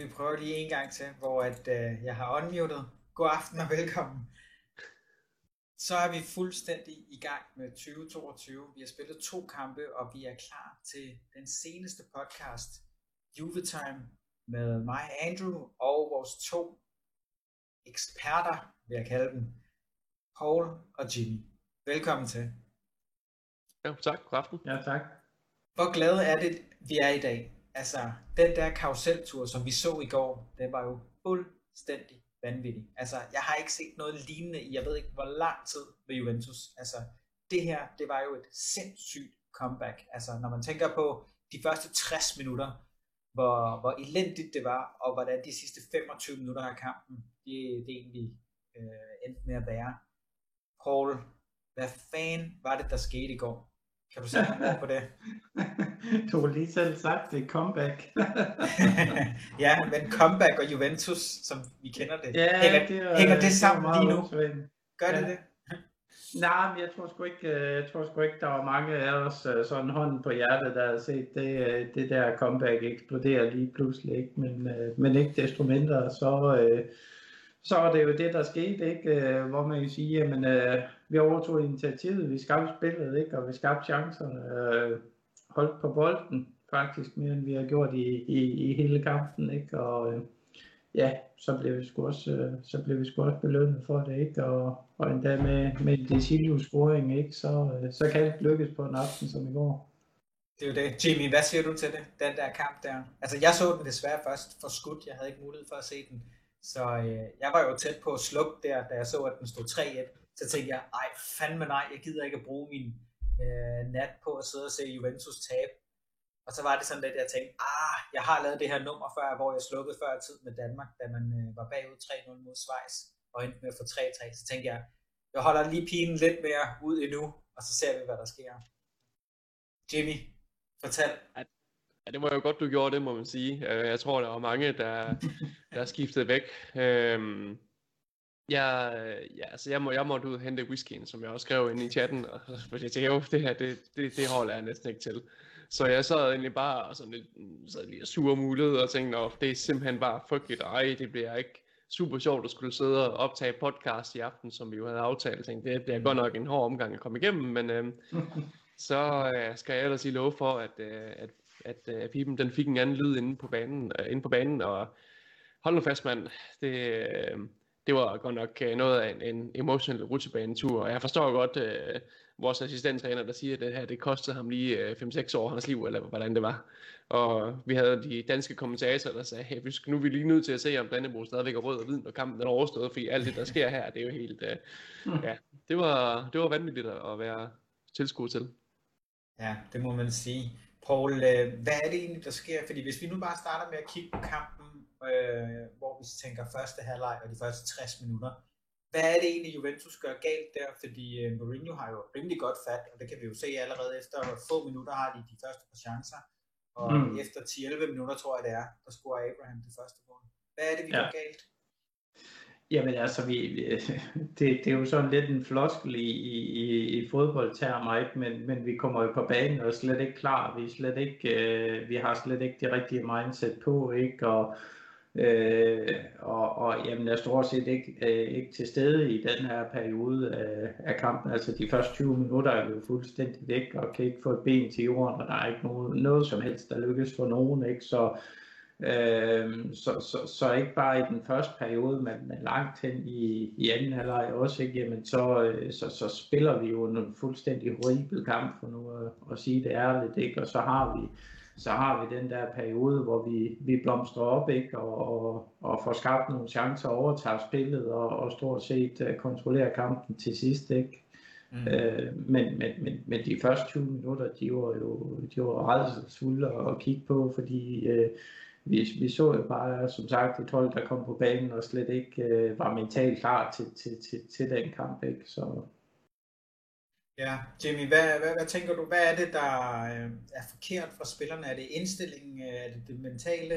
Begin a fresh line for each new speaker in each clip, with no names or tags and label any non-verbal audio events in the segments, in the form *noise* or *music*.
vi prøver lige en gang til, hvor at, øh, jeg har unmuted. God aften og velkommen. Så er vi fuldstændig i gang med 2022. Vi har spillet to kampe, og vi er klar til den seneste podcast, Juve Time, med mig, Andrew, og vores to eksperter, vil jeg kalde dem, Paul og Jimmy. Velkommen til.
Ja, tak. God aften.
Ja, tak.
Hvor glade er det, vi er i dag? Altså, den der karuseltur, som vi så i går, den var jo fuldstændig vanvittig. Altså, jeg har ikke set noget lignende i, jeg ved ikke, hvor lang tid ved Juventus. Altså, det her, det var jo et sindssygt comeback. Altså, når man tænker på de første 60 minutter, hvor, hvor elendigt det var, og hvordan de sidste 25 minutter af kampen, det, det egentlig øh, endte med at være. Paul, hvad fanden var det, der skete i går? Kan du sætte mig på det? *laughs*
du har lige selv sagt, det er comeback. *laughs*
ja, men comeback og Juventus, som vi kender det,
ja,
hænger
det, er,
hænger det sammen
det
lige nu?
Udsvend.
Gør
ja.
det det? *laughs*
Nej, men jeg tror sgu ikke, øh, jeg tror sgu ikke, der var mange af os øh, sådan hånden på hjertet, der har set det, øh, det der comeback eksplodere lige pludselig, ikke? Men, men ikke desto mindre, så, så var det jo det, der skete, ikke? Hvor man kan sige, jamen, vi overtog initiativet, vi skabte spillet, ikke? Og vi skabte chancerne, øh, holdt på bolden, faktisk mere end vi har gjort i, i, i hele kampen, ikke? Og øh, ja, så blev vi sgu også, øh, så blev vi sgu også belønnet for det, ikke? Og, og endda med, med Desilius scoring, ikke? Så, så kan det lykkes på en aften som i går.
Det er jo det. Jimmy, hvad siger du til det, den der kamp der? Altså, jeg så den desværre først for skudt. Jeg havde ikke mulighed for at se den. Så øh, jeg var jo tæt på at slukke der, da jeg så, at den stod 3-1. Så tænkte jeg, ej, fandme nej, jeg gider ikke at bruge min øh, nat på at sidde og se Juventus tabe. Og så var det sådan lidt, jeg tænkte, ah, jeg har lavet det her nummer før, hvor jeg slukkede før tid med Danmark, da man øh, var bagud 3-0 mod Schweiz, og endte med at få 3-3. Så tænkte jeg, jeg holder lige pinen lidt mere ud endnu, og så ser vi, hvad der sker. Jimmy, fortæl.
Ja, det var jo godt, du gjorde det, må man sige. Øh, jeg tror, der var mange, der, der skiftede væk. Øhm, jeg, ja, altså jeg, må, jeg måtte ud og hente whiskyen, som jeg også skrev ind i chatten, og jeg tænkte, jo, det her, det, det, det holder jeg næsten ikke til. Så jeg sad egentlig bare og sådan lidt, sad lige og sur mulighed og tænkte, at det er simpelthen bare frygteligt, ej, det bliver ikke super sjovt at skulle sidde og optage podcast i aften, som vi jo havde aftalt. Jeg tænkte, det bliver godt nok en hård omgang at komme igennem, men øh, *laughs* så øh, skal jeg ellers lige love for, at, øh, at, at, at Pipen den fik en anden lyd inde på banen, øh, inde på banen og hold nu fast, mand, det, øh, det var godt nok noget af en, en emotional rutsjebanetur, og jeg forstår godt øh, vores assistenttræner, der siger, at det her det kostede ham lige øh, 5-6 år af hans liv, eller hvordan det var. Og vi havde de danske kommentatorer, der sagde, hey, nu er vi lige nødt til at se, om Dannebro stadigvæk er rød og hvid, når kampen er overstået, fordi alt det, der sker her, det er jo helt, øh, ja, det var, det var vanvittigt at være tilskuer til.
Ja, det må man sige. Paul, øh, hvad er det egentlig, der sker? Fordi hvis vi nu bare starter med at kigge på kampen, øh, hvor vi tænker første halvleg og de første 60 minutter, hvad er det egentlig, Juventus gør galt der? Fordi øh, Mourinho har jo rimelig godt fat, og det kan vi jo se allerede efter få minutter har de de første par chancer. Og mm. efter 10-11 minutter, tror jeg det er, der scorer Abraham det første mål. Hvad er det, vi ja. gør galt?
Jamen altså, vi, *laughs* det, det er jo sådan lidt en floskel i, i, i fodboldtermer, ikke? Men, men vi kommer jo på banen og er slet ikke klar. Vi, er slet ikke, øh, vi har slet ikke det rigtige mindset på, ikke? Og, Øh, og, og jamen, er stort set ikke, øh, ikke til stede i den her periode af, af kampen. Altså de første 20 minutter er vi jo fuldstændig væk og kan ikke få et ben til jorden, og der er ikke noget, noget som helst, der lykkes for nogen. Ikke? Så, øh, så, så, så ikke bare i den første periode, men, men langt hen i, i anden halvleg også, ikke? Jamen, så, øh, så, så spiller vi jo en fuldstændig horribel kamp, for nu at, at sige det ærligt, ikke? og så har vi så har vi den der periode, hvor vi, vi blomstrer op ikke? Og, og, og får skabt nogle chancer, overtager spillet og, og stort set uh, kontrollerer kampen til sidst. Ikke? Mm. Uh, men, men, men, men de første 20 minutter, de var jo de var rædselsfulde at kigge på, fordi uh, vi, vi så jo bare, som sagt, et hold, der kom på banen og slet ikke uh, var mentalt klar til, til, til, til den kamp. Ikke? Så,
Ja, Jimmy, hvad, hvad, hvad tænker du, hvad er det, der øh, er forkert for spillerne? Er det indstillingen, øh, er det det mentale,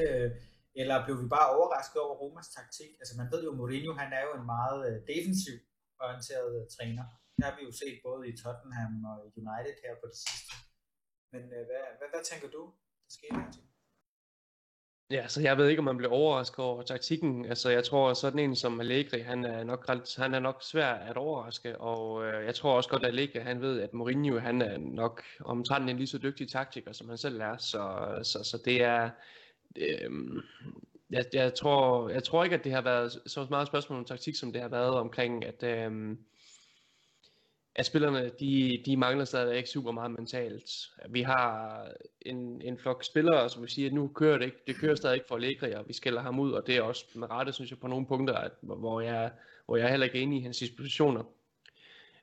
eller blev vi bare overrasket over Romas taktik? Altså man ved jo, Mourinho, han er jo en meget øh, defensiv orienteret træner. Det har vi jo set både i Tottenham og United her på det sidste. Men hvad, hvad, hvad tænker du, der sker her, Jimmy?
Ja, så jeg ved ikke, om man bliver overrasket over taktikken. Altså, jeg tror, at sådan en som Allegri, han er nok, han er nok svær at overraske, og øh, jeg tror også godt, at Allegri, han ved, at Mourinho, han er nok omtrent en lige så dygtig taktiker, som han selv er, så, så, så det er... Øh, jeg, jeg, tror, jeg tror ikke, at det har været så meget spørgsmål om taktik, som det har været omkring, at... Øh, at spillerne, de, de mangler stadig ikke super meget mentalt. Vi har en, en flok spillere, som vi siger, at nu kører det ikke, det kører stadig ikke for Allegri, og vi skælder ham ud, og det er også med rette, synes jeg, på nogle punkter, at, hvor, jeg, hvor jeg er heller ikke enig i hans dispositioner.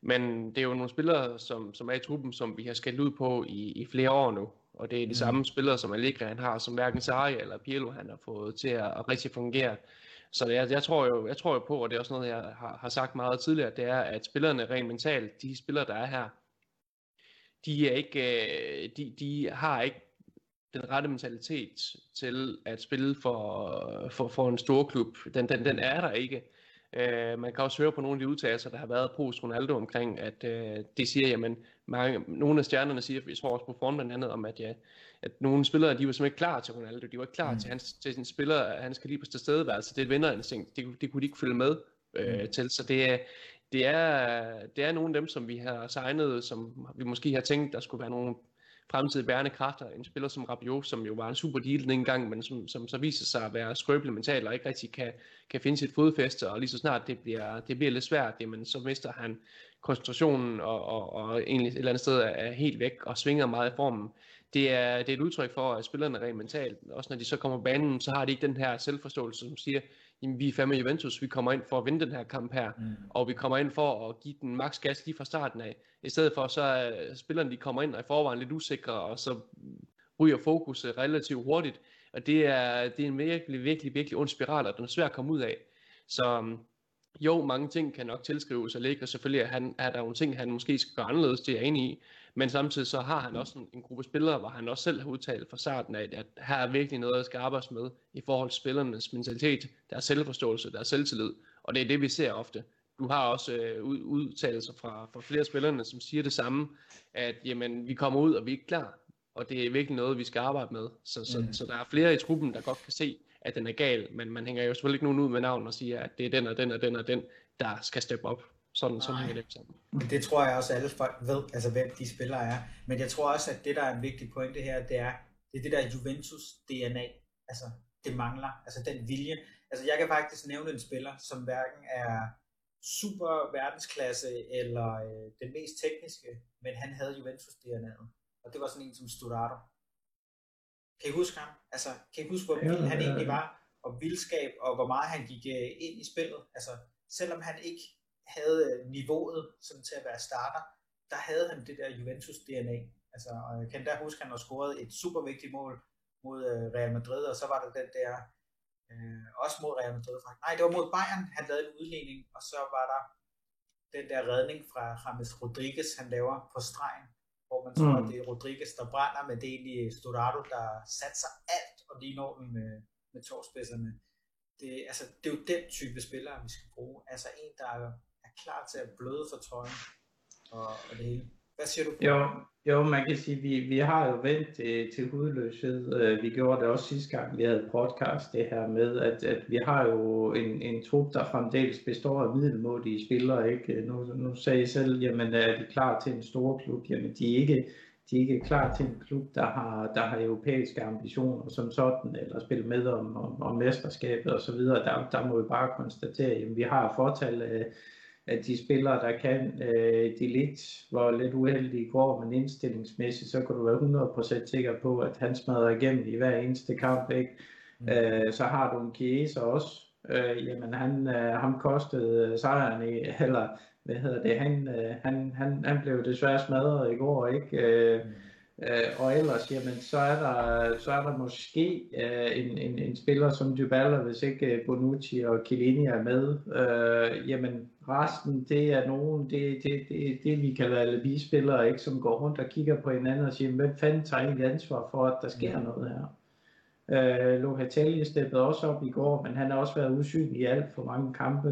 Men det er jo nogle spillere, som, som er i truppen, som vi har skældt ud på i, i flere år nu. Og det er de mm. samme spillere, som Allegri han har, som hverken Sarri eller Pirlo han har fået til at, at rigtig fungere. Så jeg, jeg, tror jo, jeg tror jo på, og det er også noget, jeg har, har sagt meget tidligere, det er, at spillerne rent mentalt, de spillere, der er her, de, er ikke, øh, de, de har ikke den rette mentalitet til at spille for, for, for en stor klub. Den, den, den er der ikke. Uh, man kan også høre på nogle af de udtalelser, der har været på Ronaldo omkring, at uh, de siger, jamen, mange, nogle af stjernerne siger, jeg tror også på form blandt andet, om at ja, at nogle spillere, de var simpelthen ikke klar til Ronaldo, de var ikke klar mm. til, hans, til sin spiller, han skal lige på tilstedeværelse, det er et vinderinstinkt, det, det kunne de ikke følge med øh, mm. til, så det er, det er, det er nogle af dem, som vi har signet, som vi måske har tænkt, der skulle være nogle fremtidige bærende kræfter. En spiller som Rabiot, som jo var en super deal en gang, men som, som så viser sig at være skrøbelig mentalt og ikke rigtig kan, kan finde sit fodfæste, og lige så snart det bliver, det bliver lidt svært, jamen, så mister han koncentrationen og, og, og egentlig et eller andet sted er helt væk og svinger meget i formen det er, det er et udtryk for, at spillerne rent mentalt, også når de så kommer på banen, så har de ikke den her selvforståelse, som siger, jamen vi er fandme Juventus, vi kommer ind for at vinde den her kamp her, mm. og vi kommer ind for at give den maks gas lige fra starten af. I stedet for, så er spillerne, de kommer ind og i forvejen lidt usikre, og så ryger fokus øh, relativt hurtigt, og det er, det er en virkelig, virkelig, virkelig ond spiral, og den er svær at komme ud af. Så øhm, jo, mange ting kan nok tilskrives og selvfølgelig, at han, er der nogle ting, han måske skal gøre anderledes, det er jeg enig i, men samtidig så har han også en, en gruppe spillere, hvor han også selv har udtalt fra starten af, at her er virkelig noget, der skal arbejdes med i forhold til spillernes mentalitet, deres selvforståelse, deres selvtillid. Og det er det, vi ser ofte. Du har også øh, udtalelser fra, fra flere spillerne, som siger det samme, at jamen, vi kommer ud, og vi er ikke klar. Og det er virkelig noget, vi skal arbejde med. Så, så, mm. så der er flere i truppen, der godt kan se, at den er gal, men man hænger jo selvfølgelig ikke nogen ud med navn og siger, at det er den og den og den og den, der skal steppe op. Sådan, sådan hænger det sammen.
Men det tror jeg også, at alle folk ved, altså hvem de spillere er. Men jeg tror også, at det, der er en vigtig pointe her, det er, det er det der Juventus-DNA. Altså, det mangler. Altså den vilje. Altså, jeg kan faktisk nævne en spiller, som hverken er super verdensklasse eller øh, den mest tekniske, men han havde Juventus-DNA'et. Og det var sådan en som Studaro. Kan I huske ham? Altså, kan I huske, hvor vild han egentlig var? Og vildskab, og hvor meget han gik øh, ind i spillet. Altså, selvom han ikke havde øh, niveauet sådan til at være starter, der havde han det der Juventus DNA. Altså, og jeg kan da huske, at han har scoret et super vigtigt mål mod øh, Real Madrid, og så var der den der, øh, også mod Real Madrid, faktisk. nej, det var mod Bayern, han lavede en udligning, og så var der den der redning fra James Rodriguez, han laver på stregen, hvor man tror, mm. at det er Rodriguez, der brænder, men det er egentlig Storado, der satser alt, og lige når den med, med torspidserne. Det, altså, det er jo den type spillere, vi skal bruge. Altså en, der klar til at bløde for trøjen og, og det hele. Hvad siger du? På?
Jo, jo, man kan sige, vi, vi har jo vendt til, til hudløshed. Øh, vi gjorde det også sidste gang, vi havde podcast, det her med, at, at vi har jo en, en trup, der fremdeles består af middelmådige spillere. Ikke? Nu, nu sagde I selv, jamen er de klar til en stor klub? Jamen de er ikke, de er ikke klar til en klub, der har, der har europæiske ambitioner som sådan, eller spille med om, om, om mesterskabet osv. Der, der må vi bare konstatere, at vi har fortal af at de spillere, der kan øh, de lidt, var lidt uheldige i går, men indstillingsmæssigt, så kan du være 100% sikker på, at han smadrer igennem i hver eneste kamp. Ikke? Mm. Øh, så har du en Chiesa også. Øh, jamen han, øh, ham kostede sejren i, eller hvad hedder det, han, øh, han, han, han blev desværre smadret i går, ikke? Øh, mm. Øh, og ellers, jamen, så er der, så er der måske øh, en, en, en spiller som Dybala, hvis ikke Bonucci og Chiellini er med. Øh, jamen, resten, det er nogen, det, det, det, det vi kalder alibi-spillere, ikke, som går rundt og kigger på hinanden og siger, hvem fanden tager egentlig ansvar for, at der sker ja. noget her? Øh, Locatelli steppede også op i går, men han har også været usynlig i alt for mange kampe.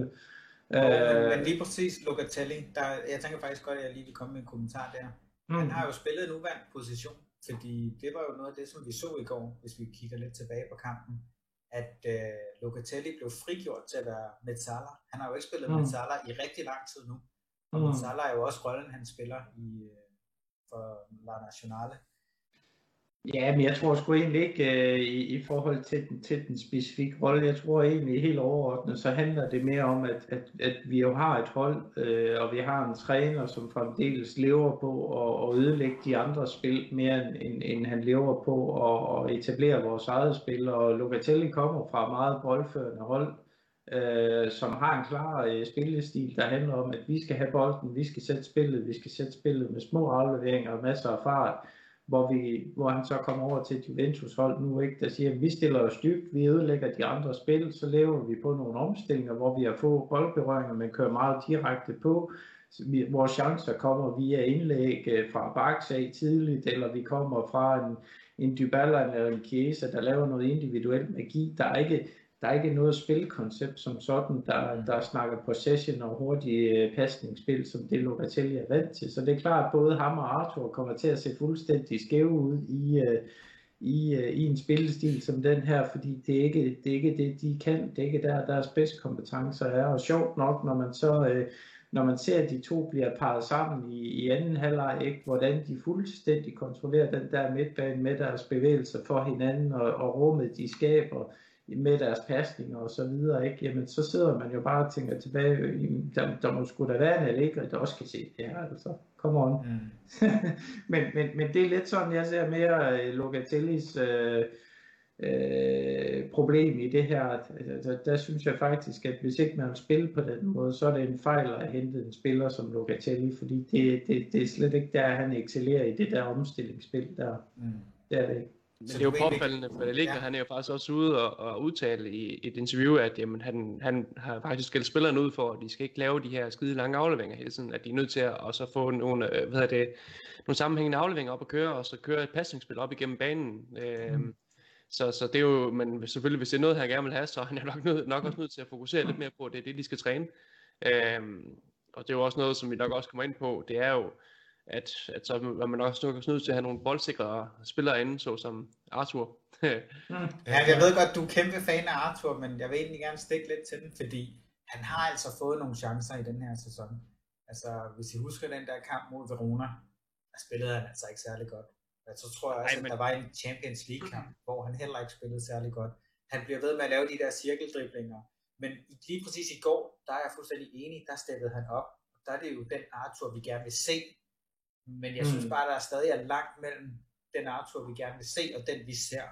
Oh, øh, men lige præcis Locatelli, der, jeg tænker faktisk godt, at jeg lige vil komme med en kommentar der. Mm. Han har jo spillet en uvant position, fordi det var jo noget af det, som vi så i går, hvis vi kigger lidt tilbage på kampen, at øh, Locatelli blev frigjort til at være Metzala. Han har jo ikke spillet mm. Metzala i rigtig lang tid nu. Og mm. Metzala er jo også rollen, han spiller i, øh, for La Nationale.
Ja, men jeg tror sgu egentlig ikke øh, i, i forhold til den, til den specifikke rolle. Jeg tror egentlig helt overordnet, så handler det mere om, at, at, at vi jo har et hold, øh, og vi har en træner, som fremdeles lever på at, at ødelægge de andre spil mere, end, end han lever på at, at etablere vores eget spil. Og Locatelli kommer fra meget boldførende hold, øh, som har en klar øh, spillestil, der handler om, at vi skal have bolden, vi skal sætte spillet, vi skal sætte spillet med små afleveringer og masser af fart hvor, vi, hvor han så kommer over til Juventus hold nu, ikke, der siger, at vi stiller os dybt, vi ødelægger de andre spil, så laver vi på nogle omstillinger, hvor vi har få boldberøringer, men kører meget direkte på. Vi, vores chancer kommer via indlæg øh, fra baksag tidligt, eller vi kommer fra en, en Dybala eller en Chiesa, der laver noget individuel magi. Der er ikke, der er ikke noget spilkoncept som sådan, der, der snakker possession og hurtig øh, pasningsspil, som det Locatelli er vant til. Så det er klart, at både ham og Arthur kommer til at se fuldstændig skæve ud i, øh, i, øh, i en spillestil som den her, fordi det er, ikke, det er ikke det, de kan. Det er ikke der, deres bedste kompetencer er. Og sjovt nok, når man så... når man ser, at de to bliver parret sammen i, i anden halvleg, ikke, hvordan de fuldstændig kontrollerer den der midtbane med deres bevægelser for hinanden og, og rummet, de skaber, med deres pasninger og så videre, ikke? Jamen, så sidder man jo bare og tænker tilbage, der, der må sgu da være en Allegri, der også kan se det her, altså. Come on. Mm. *laughs* men, men, men det er lidt sådan, jeg ser mere uh, Locatellis uh, uh, problem i det her. Altså, der synes jeg faktisk, at hvis ikke man vil spille på den måde, så er det en fejl at hente en spiller som Locatelli, fordi det, det, det er slet ikke der, han excellerer i det der omstillingsspil der. Mm. Det er det ikke.
Men det er jo påfaldende, for Allegri, ja. han er jo faktisk også ude og, og udtale i et interview, at jamen, han, han har faktisk skældt spillerne ud for, at de skal ikke lave de her skide lange afleveringer hele tiden, at de er nødt til at og så få nogle, øh, hvad det, nogle sammenhængende afleveringer op at køre, og så køre et pasningsspil op igennem banen. Øhm, mm. så, så det er jo, men selvfølgelig, hvis det er noget, han gerne vil have, så er han jo nok, nød, nok også nødt til at fokusere lidt mere på, at det er det, de skal træne. Øhm, og det er jo også noget, som vi nok også kommer ind på, det er jo, at, at så er man også nok nødt til at have nogle boldsikre spillere inde, såsom Arthur. *laughs*
mm. ja, jeg ved godt, du er kæmpe fan af Arthur, men jeg vil egentlig gerne stikke lidt til den, fordi han har altså fået nogle chancer i den her sæson. Altså, hvis I husker den der kamp mod Verona, der spillede han altså ikke særlig godt. Jeg så tror jeg også, Ej, men... at der var en Champions League kamp, hvor han heller ikke spillede særlig godt. Han bliver ved med at lave de der cirkeldriblinger. Men lige præcis i går, der er jeg fuldstændig enig, der steppede han op. Der er det jo den Arthur, vi gerne vil se men jeg synes mm. bare, der er stadig er langt mellem den Arthur, vi gerne vil se, og den vi ser.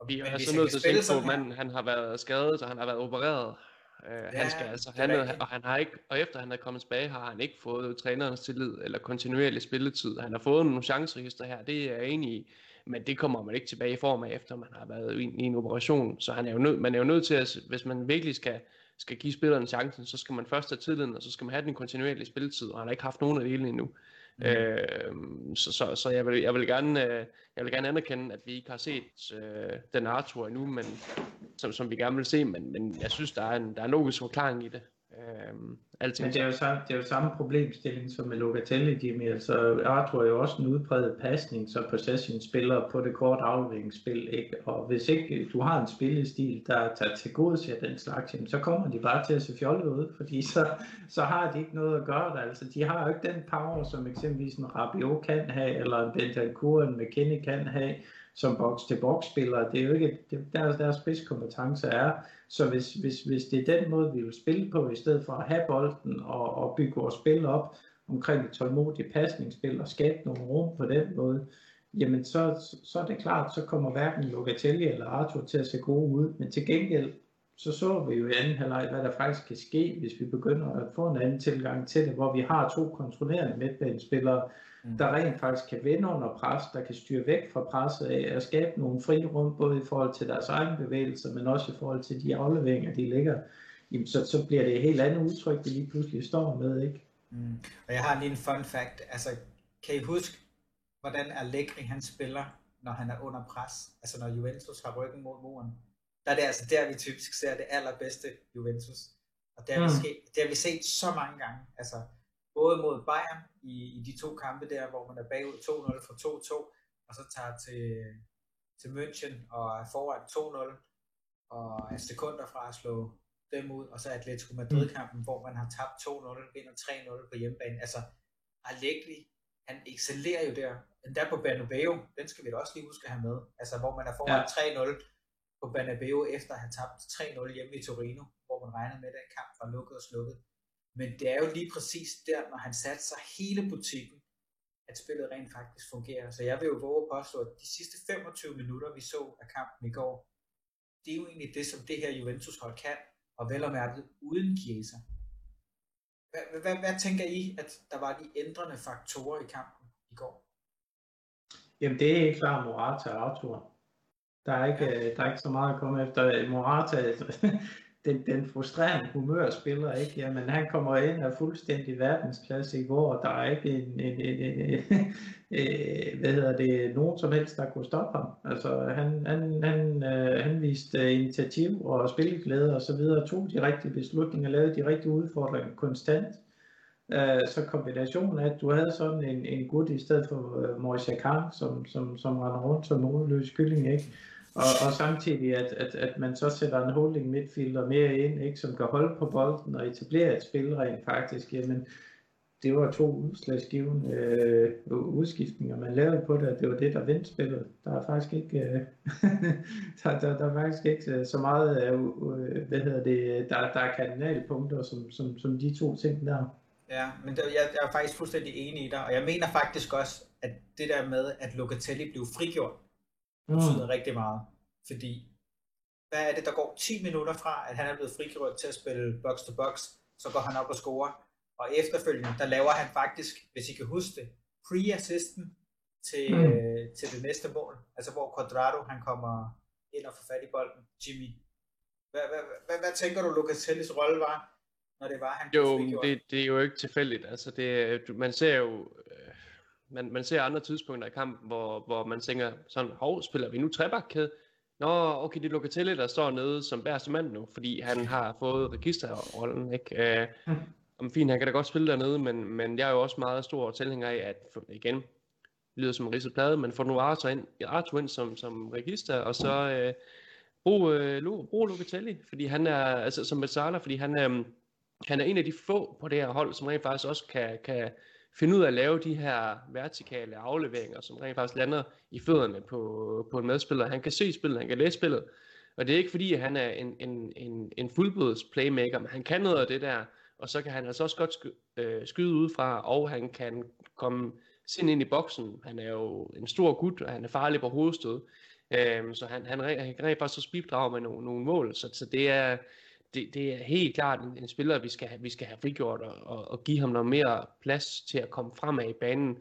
Og, vi er altså nødt til at tænke på, at manden, han har været skadet, og han har været opereret. Uh, ja, han skal altså, han, og han har ikke, og efter han er kommet tilbage, har han ikke fået trænerens tillid eller kontinuerlig spilletid. Han har fået nogle chanceregister her, det er jeg enig i, men det kommer man ikke tilbage i form af, efter man har været i, i en operation. Så han er jo nød, man er jo nødt til, at hvis man virkelig skal, skal give spilleren chancen, så skal man først have tilliden, og så skal man have den kontinuerlige spilletid, og han har ikke haft nogen af delene endnu. Mm. Øh, så, så, så jeg, vil, jeg, vil gerne, øh, jeg vil gerne anerkende, at vi ikke har set øh, den Arthur endnu, men, som, som vi gerne vil se, men, men jeg synes, der er en, der er en logisk forklaring i det.
Øhm, alting. Men det er, jo samme, det er jo samme problemstilling som med Locatelli, Jimmy. Altså Arthur er jo også en udbredt pasning, så possession spiller på det kort afleveringsspil. Ikke? Og hvis ikke du har en spillestil, der tager til gode til den slags, så kommer de bare til at se fjollet ud, fordi så, så har de ikke noget at gøre der. Altså, de har jo ikke den power, som eksempelvis en Rabiot kan have, eller en Bentancur, en McKinney kan have, som box til boks spillere. Det er jo ikke, det, deres, deres spidskompetence er. Så hvis, hvis, hvis det er den måde, vi vil spille på, i stedet for at have bolden og, og bygge vores spil op omkring et tålmodigt pasningsspil og skabe nogle rum på den måde, jamen så, så er det klart, så kommer hverken Locatelli eller Arthur til at se gode ud. Men til gengæld, så så vi jo i anden halvleg, hvad der faktisk kan ske, hvis vi begynder at få en anden tilgang til det, hvor vi har to kontrollerende midtbanespillere, mm. der rent faktisk kan vinde under pres, der kan styre væk fra presset af at skabe nogle fri rum, både i forhold til deres egen bevægelser, men også i forhold til de afleveringer, de ligger. Jamen, så, så bliver det et helt andet udtryk, vi lige pludselig står med, ikke?
Mm. Og jeg har lige en fun fact. Altså, kan I huske, hvordan Allegri han spiller, når han er under pres? Altså, når Juventus har ryggen mod muren? Der er det altså der, vi typisk ser det allerbedste Juventus. Og det har, mm. vi, sket, det har vi set så mange gange. Altså, både mod Bayern i, i de to kampe der, hvor man er bagud 2-0 for 2-2, og så tager til, til München og er foran 2-0, og er sekunder fra at slå dem ud, og så Atletico Madrid-kampen, hvor man har tabt 2-0, vinder 3-0 på hjemmebane. Altså, Allegri, han excellerer jo der. Den der på Bernabeu, den skal vi da også lige huske at have med. Altså, hvor man er foran ja. 3-0 på Banabeo efter at have tabt 3-0 hjemme i Torino, hvor man regnede med, at den kamp var lukket og slukket. Men det er jo lige præcis der, når han satte sig hele butikken, at spillet rent faktisk fungerer. Så jeg vil jo våge at påstå, at de sidste 25 minutter, vi så af kampen i går, det er jo egentlig det, som det her Juventus-hold kan, og vel og mærket uden Chiesa. Hvad, hvad, hvad tænker I, at der var de ændrende faktorer i kampen i går?
Jamen det er helt klart Morata og Arthur. Der er ikke, øh, der er ikke så meget at komme efter. Morata, *laughs* den, den frustrerende humørspiller, ikke? Jamen, han kommer ind af fuldstændig verdensklasse i går, og der er ikke en, en, en, en, en øh, hvad hedder det, nogen som helst, der kunne stoppe ham. Altså, han, han, han, øh, han viste øh, initiativ og spilleglæde og så videre, tog de rigtige beslutninger, lavede de rigtige udfordringer konstant. Øh, så kombinationen af, at du havde sådan en, en gut i stedet for uh, Maurice Kang, som, som, som render rundt som modløs kylling, ikke? Og, og samtidig, at, at, at man så sætter en holding midtfielder mere ind, ikke, som kan holde på bolden og etablere et spil rent faktisk, jamen, det var to udslagsgivende øh, udskiftninger, man lavede på det, det var det, der vendte spillet. Der er faktisk ikke, øh, *laughs* der, der, der er faktisk ikke øh, så meget, øh, hvad hedder det, der, der er kardinalpunkter som, som, som de to ting der.
Ja, men der, jeg, jeg er faktisk fuldstændig enig i dig, og jeg mener faktisk også, at det der med, at Locatelli blev frigjort, betyder mm. rigtig meget. Fordi, hvad er det, der går 10 minutter fra, at han er blevet frigjort til at spille box to box, så går han op og scorer. Og efterfølgende, der laver han faktisk, hvis I kan huske det, pre-assisten til, mm. øh, til det næste mål. Altså hvor Quadrado, han kommer ind og får fat i bolden. Jimmy, hvad, hvad, hvad, hvad tænker du, Locatellis rolle var, når det var, han
Jo, det, det er jo ikke tilfældigt. Altså det, man ser jo man, man ser andre tidspunkter i kampen, hvor, hvor man tænker sådan, hov, spiller vi nu trebakkæde? Nå, okay, det er Locatelli, der står nede som bæreste mand nu, fordi han har fået registerrollen, ikke? Øh, om fint, han kan da godt spille dernede, men, men jeg er jo også meget stor tilhænger af, at igen, det lyder som en ridset plade, men få nu Arthur ind, Arthur ind som, som register, og så øh, brug, øh, brug Locatelli, fordi han er, altså som Mazzala, fordi han, øh, han er en af de få på det her hold, som rent faktisk også kan, kan finde ud af at lave de her vertikale afleveringer, som rent faktisk lander i fødderne på, på en medspiller. Han kan se spillet, han kan læse spillet, og det er ikke fordi, at han er en, en, en, en fuldblods playmaker, men han kan noget af det der, og så kan han altså også godt sky, øh, skyde udefra, og han kan komme sind ind i boksen. Han er jo en stor gut, og han er farlig på hovedstød. Øhm, så han, han, han kan rent faktisk også bidrage med nogle, nogle mål. Så, så det er, det, det er helt klart en, en spiller, vi skal have, vi skal have frigjort og, og, og give ham noget mere plads til at komme fremad i banen.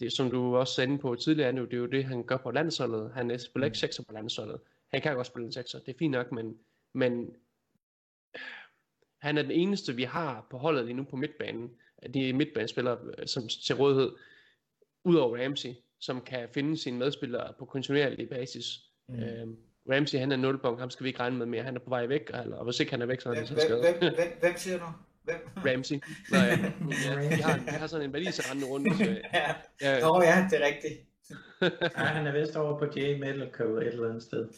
Det, som du også sagde inde på tidligere, nu, det er jo det, han gør på landsholdet. Han spiller ikke mm. sekser på landsholdet. Han kan godt spille en sekser, det er fint nok, men, men han er den eneste, vi har på holdet lige nu på midtbanen. De midtbanespillere øh, som til rådighed, udover Ramsey, som kan finde sine medspillere på kontinuerlig basis. Mm. Øhm, Ramsey han er 0 bong, ham skal vi ikke regne med mere. Han er på vej væk, eller, og hvis ikke han er væk, så er han
så skadet. Hvem, hvem, hvem siger du? Hvem? *laughs*
Ramsey. Nå, ja. ja, vi, har, vi har sådan en valise rende rundt. Så, *laughs*
ja. Ja. Nå ja, det er rigtigt. *laughs*
ja, han er vist over på J Metal Co. et eller andet sted.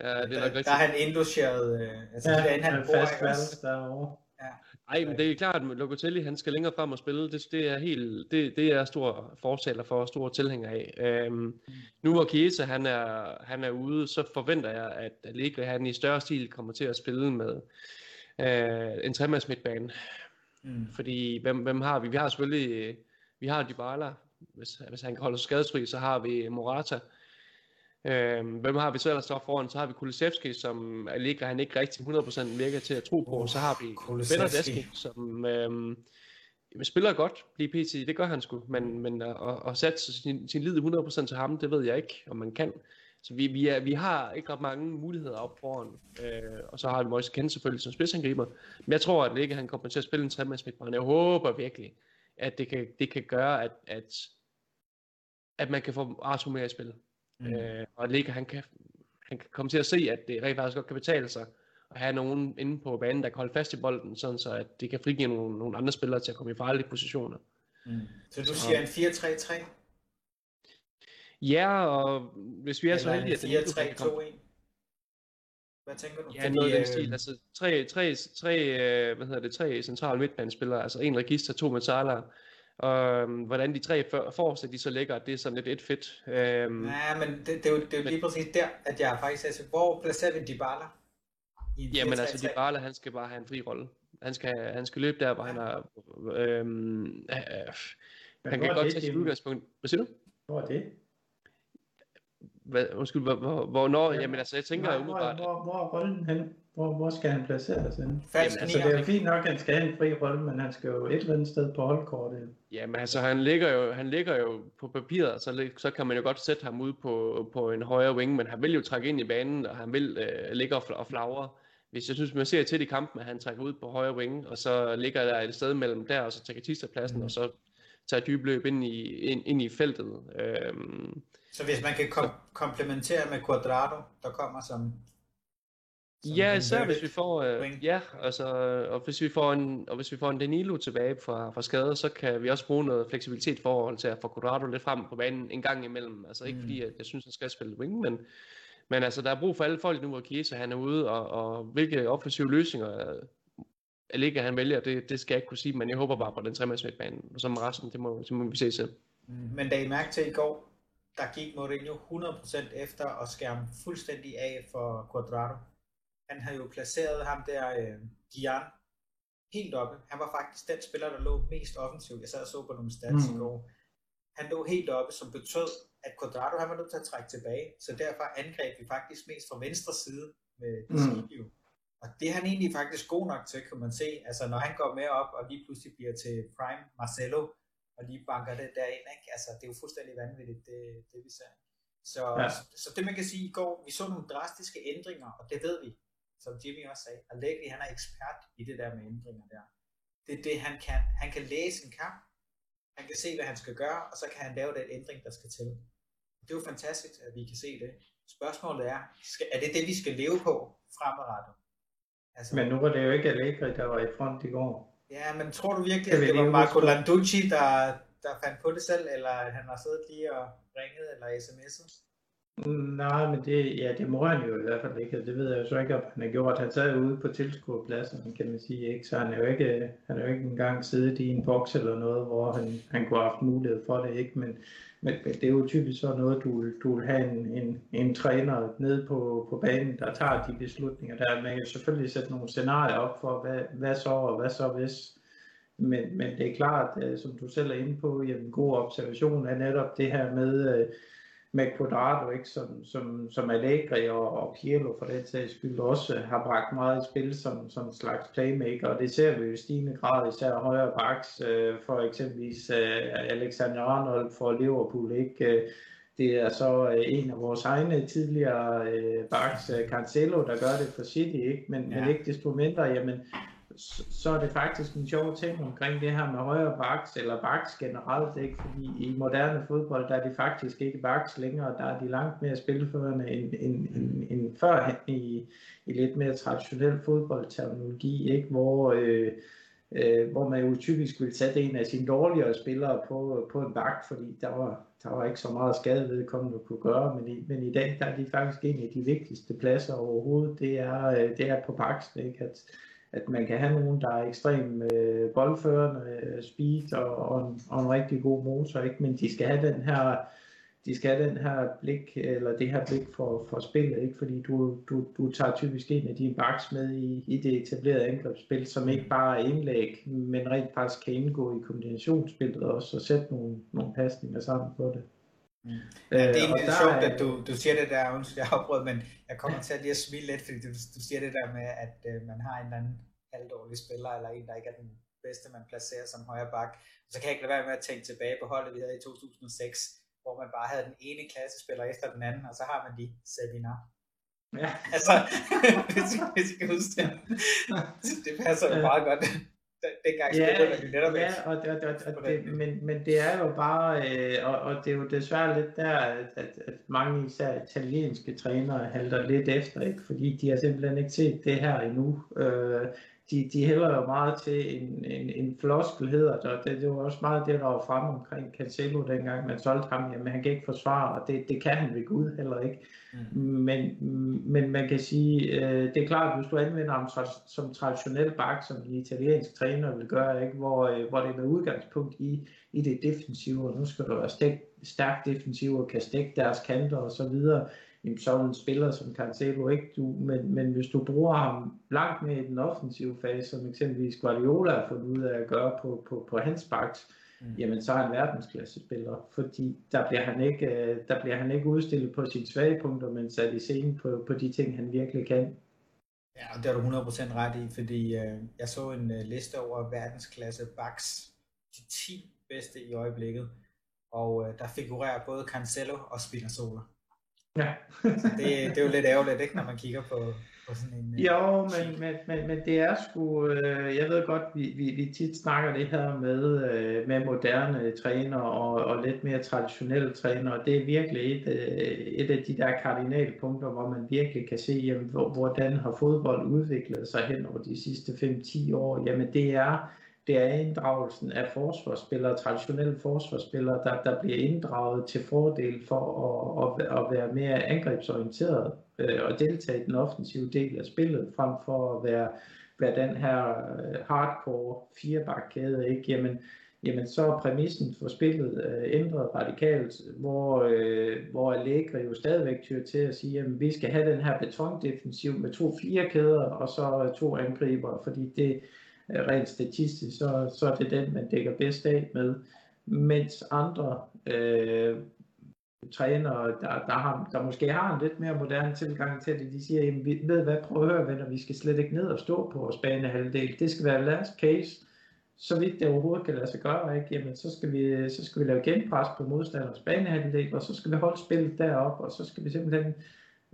Ja, det er nok rigtigt.
Der er han indlogeret, øh, altså
ja,
derinde
han bor, fast derovre.
Ej, men det er klart, at Locatelli han skal længere frem og spille. Det, det er helt, det, det er stor fortaler for og store tilhænger af. Øhm. Nu hvor Chiesa han er, han er ude, så forventer jeg, at Allegri han i større stil kommer til at spille med øh, en tremands midtbane. Mm. Fordi hvem, hvem har vi? Vi har selvfølgelig, vi har Dybala, hvis, hvis han kan holde sig skadesfri, så har vi Morata. Øhm, hvem har vi så ellers foran? Så har vi Kulisevski, som ligger han ikke rigtig 100% virker til at tro på. Uh, så har vi Benardeski, som øhm, spiller godt lige pt. Det gør han sgu. Men, men at, at sætte sin, sin lid 100% til ham, det ved jeg ikke, om man kan. Så vi, vi, er, vi har ikke ret mange muligheder op foran. Øh, og så har vi Moise Kent selvfølgelig som spidsangriber. Men jeg tror, at ikke han kommer til at spille en tremandsmidtbane. Jeg håber virkelig, at det kan, det kan gøre, at, at, at man kan få Arthur mere i spil. Mm. Øh, og Lega, han kan, han kan komme til at se, at det rent faktisk godt kan betale sig at have nogen inde på banen, der kan holde fast i bolden, sådan så at det kan frigive nogle, nogle andre spillere til at komme i farlige positioner.
Mm. Så du siger en 4-3-3?
Ja, og hvis vi er så heldige,
at kan komme... Hvad tænker du?
Ja, Fordi, noget af den øh, stil. Altså tre, tre, tre, øh, hvad hedder det, tre centrale midtbanespillere, altså en register, to metaller, og øhm, hvordan de tre forreste, de så ligger, det er sådan lidt et fedt.
Øhm, ja, men det, det, er jo, det er jo lige præcis der, at jeg faktisk altså, hvor placerer vi Dybala?
Jamen altså, Dybala, han skal bare have en fri rolle. Han skal, han skal løbe der, hvor han er... Øhm, øh, han kan godt tage sit udgangspunkt. Hvad siger du?
Hvor er det?
Hvad, undskyld, hvor, hvor, hvornår? Ja, jamen altså, jeg tænker
hvor,
umiddelbart...
Hvor, hvor, hvor er rollen hen? Hvor, hvor skal han placeres henne? Jamen, altså, det er jo fint nok, at han skal have en fri rolle, men han skal jo et eller andet sted på holdkortet.
Jamen altså, han ligger jo, han ligger jo på papiret, så, så kan man jo godt sætte ham ud på, på en højere wing, men han vil jo trække ind i banen, og han vil øh, ligge og, og flagre. Hvis jeg synes, man ser til i kampen, at han trækker ud på højre wing, og så ligger der et sted mellem der, og så tager Tista-pladsen, mm. og så tager dybløb ind i, ind, ind i feltet. Øhm,
så hvis man kan kom- komplementere med Quadrado, der kommer som
Ja, især hvis vi får, øh, ja, altså, og hvis vi får en, og hvis vi får en Danilo tilbage fra, fra skade, så kan vi også bruge noget fleksibilitet forhold til at få Quadrado lidt frem på banen en gang imellem. Altså ikke mm. fordi, at jeg synes, han skal spille wing, men, men altså, der er brug for alle folk nu, hvor Chiesa han er ude, og, og hvilke offensive løsninger øh, Allega han vælger, det, det skal jeg ikke kunne sige, men jeg håber bare på den tremandsmidtbane, og så med resten, det må, det må vi se selv.
Mm. Men da I mærke til i går, der gik Mourinho 100% efter at skærme fuldstændig af for Quadrado han havde jo placeret ham der, øh, Gian, helt oppe. Han var faktisk den spiller, der lå mest offensivt. Jeg sad og så på nogle stats mm. i går. Han lå helt oppe, som betød, at Quadrado han var nødt til at trække tilbage. Så derfor angreb vi faktisk mest fra venstre side med Desilio. Mm. Og det er han egentlig faktisk god nok til, kan man se. Altså når han går med op, og lige pludselig bliver til Prime Marcelo, og lige banker det derind, ikke? Altså det er jo fuldstændig vanvittigt, det, det vi ser. Så, ja. så, så det man kan sige i går, vi så nogle drastiske ændringer, og det ved vi som Jimmy også sagde, Allegri han er ekspert i det der med ændringer der. Det er det, han kan. Han kan læse en kamp, han kan se, hvad han skal gøre, og så kan han lave den ændring, der skal til. Det er jo fantastisk, at vi kan se det. Spørgsmålet er, skal, er det det, vi skal leve på fremadrettet?
Altså, men nu var det jo ikke Allegri, der var i front i går.
Ja, men tror du virkelig, at det var Marco Landucci, der, der fandt på det selv, eller at han har siddet lige og ringet eller sms'et?
Nej, men det, ja, det må han jo i hvert fald ikke. Det ved jeg jo så ikke, om han har gjort. Han sad jo ude på tilskuerpladsen, kan man sige. Ikke? Så han er, jo ikke, han er jo ikke engang siddet i en boks eller noget, hvor han, han kunne have haft mulighed for det. Ikke? Men, men, men det er jo typisk så noget, du, du vil have en, en, en træner nede på, på banen, der tager de beslutninger. Der man kan selvfølgelig sætte nogle scenarier op for, hvad, hvad så og hvad så hvis. Men, men det er klart, øh, som du selv er inde på, jamen, god observation er netop det her med, øh, med Quadrado, ikke, som, som, som Allegri og, og Pirlo for den sags skyld også har bragt meget i spil som, som en slags playmaker, og det ser vi jo i stigende grad, især højre baks, øh, for eksempelvis øh, Alexander Arnold for Liverpool, ikke? Det er så øh, en af vores egne tidligere øh, backs, øh, Cancelo, der gør det for City, ikke? Men, ja. men ikke desto mindre, jamen, så er det faktisk en sjov ting omkring det her med højre baks, eller baks generelt, ikke? fordi i moderne fodbold, der er de faktisk ikke baks længere, der er de langt mere spilførende end, end, end, end før i, i lidt mere traditionel fodboldterminologi, ikke? Hvor, øh, øh, hvor man jo typisk ville sætte en af sine dårligere spillere på, på en bak, fordi der var, der var ikke så meget skade vedkommende kunne gøre, men i, men i dag der er de faktisk en af de vigtigste pladser overhovedet, det er, øh, det er på baks, ikke? At, at man kan have nogen, der er ekstremt øh, boldførende, øh, speed og, og, en, og en rigtig god motor, ikke? men de skal have den her de skal have den her blik, eller det her blik for, for spillet, ikke? fordi du, du, du tager typisk en af dine baks med i, i det etablerede angrebsspil, som ikke bare er indlæg, men rent faktisk kan indgå i kombinationsspillet også, og sætte nogle, nogle pasninger sammen på det.
Mm. Ja, det er egentlig sjovt, at du, du siger det der, undskyld, jeg afbrød, men jeg kommer til at lige at smile lidt, fordi du, du siger det der med, at øh, man har en eller anden halvdårlig spiller, eller en, der ikke er den bedste, man placerer som højre bak. Så kan jeg ikke lade være med at tænke tilbage på holdet, vi havde i 2006, hvor man bare havde den ene klassespiller efter den anden, og så har man de Sabina. Ja. altså, *laughs* hvis, hvis I kan huske det. det passer jo meget godt dengang ja, spillede man netop ja, og,
og, og, og det, men, men det er jo bare, øh, og, og det er jo desværre lidt der, at, at, at mange især italienske trænere halter lidt efter, ikke? fordi de har simpelthen ikke set det her endnu. Øh, de, de hælder jo meget til en, en, en floskel hedder det, og det, det var også meget det, der var frem omkring Cancelo dengang man solgte ham, jamen han kan ikke forsvare, og det, det kan han ved Gud heller ikke. Mm. Men, men man kan sige, øh, det er klart, at hvis du anvender ham tra- som traditionel bak, som en italiensk træner vil gøre, ikke? Hvor, øh, hvor det er med udgangspunkt i, i det defensive, og nu skal du være stærk defensiv og kan stikke deres kanter og så videre, jamen, så en spiller som Cancelo ikke du, men, men hvis du bruger ham langt mere i den offensive fase, som eksempelvis Guardiola har fundet ud af at gøre på, på, på hans baks, mm. jamen så er han verdensklasse spiller, fordi der bliver han ikke, øh, der bliver han ikke udstillet på sine svage punkter, men sat i scenen på, på de ting, han virkelig kan.
Ja, og det har du 100% ret i, fordi øh, jeg så en øh, liste over verdensklasse backs, de 10 bedste i øjeblikket, og øh, der figurerer både Cancelo og Spinazzola.
Ja.
det, det er jo lidt ærgerligt, ikke, når man kigger på, på sådan en...
Øh, jo, men, men, men, men det er sgu... Øh, jeg ved godt, vi, vi, vi tit snakker det her med, øh, med moderne træner og, og lidt mere traditionelle træner, det er virkelig et, øh, et af de der kardinalpunkter, hvor man virkelig kan se, jamen, hvordan har fodbold udviklet sig hen over de sidste 5-10 år. Jamen det er det er inddragelsen af forsvarsspillere, traditionelle forsvarsspillere, der, der bliver inddraget til fordel for at, at, at være mere angrebsorienteret øh, og deltage i den offensive del af spillet, frem for at være, være den her øh, hardcore firebakkæde, ikke? Jamen, jamen så er præmissen for spillet øh, ændret radikalt, hvor, øh, hvor Allegri jo stadigvæk tyr til at sige, at vi skal have den her betondefensiv med to fire kæder og så øh, to angriber, fordi det, Øh, rent statistisk, så, så er det den, man dækker bedst af med. Mens andre øh, trænere, der, der, har, der måske har en lidt mere moderne tilgang til det, de siger, jamen, vi ved hvad, prøv at høre venner, vi skal slet ikke ned og stå på vores banehalvdel. Det skal være last case, så vidt det overhovedet kan lade sig gøre, ikke? Jamen, så, skal vi, så skal vi lave genpres på modstanders banehalvdel, og så skal vi holde spillet derop, og så skal vi simpelthen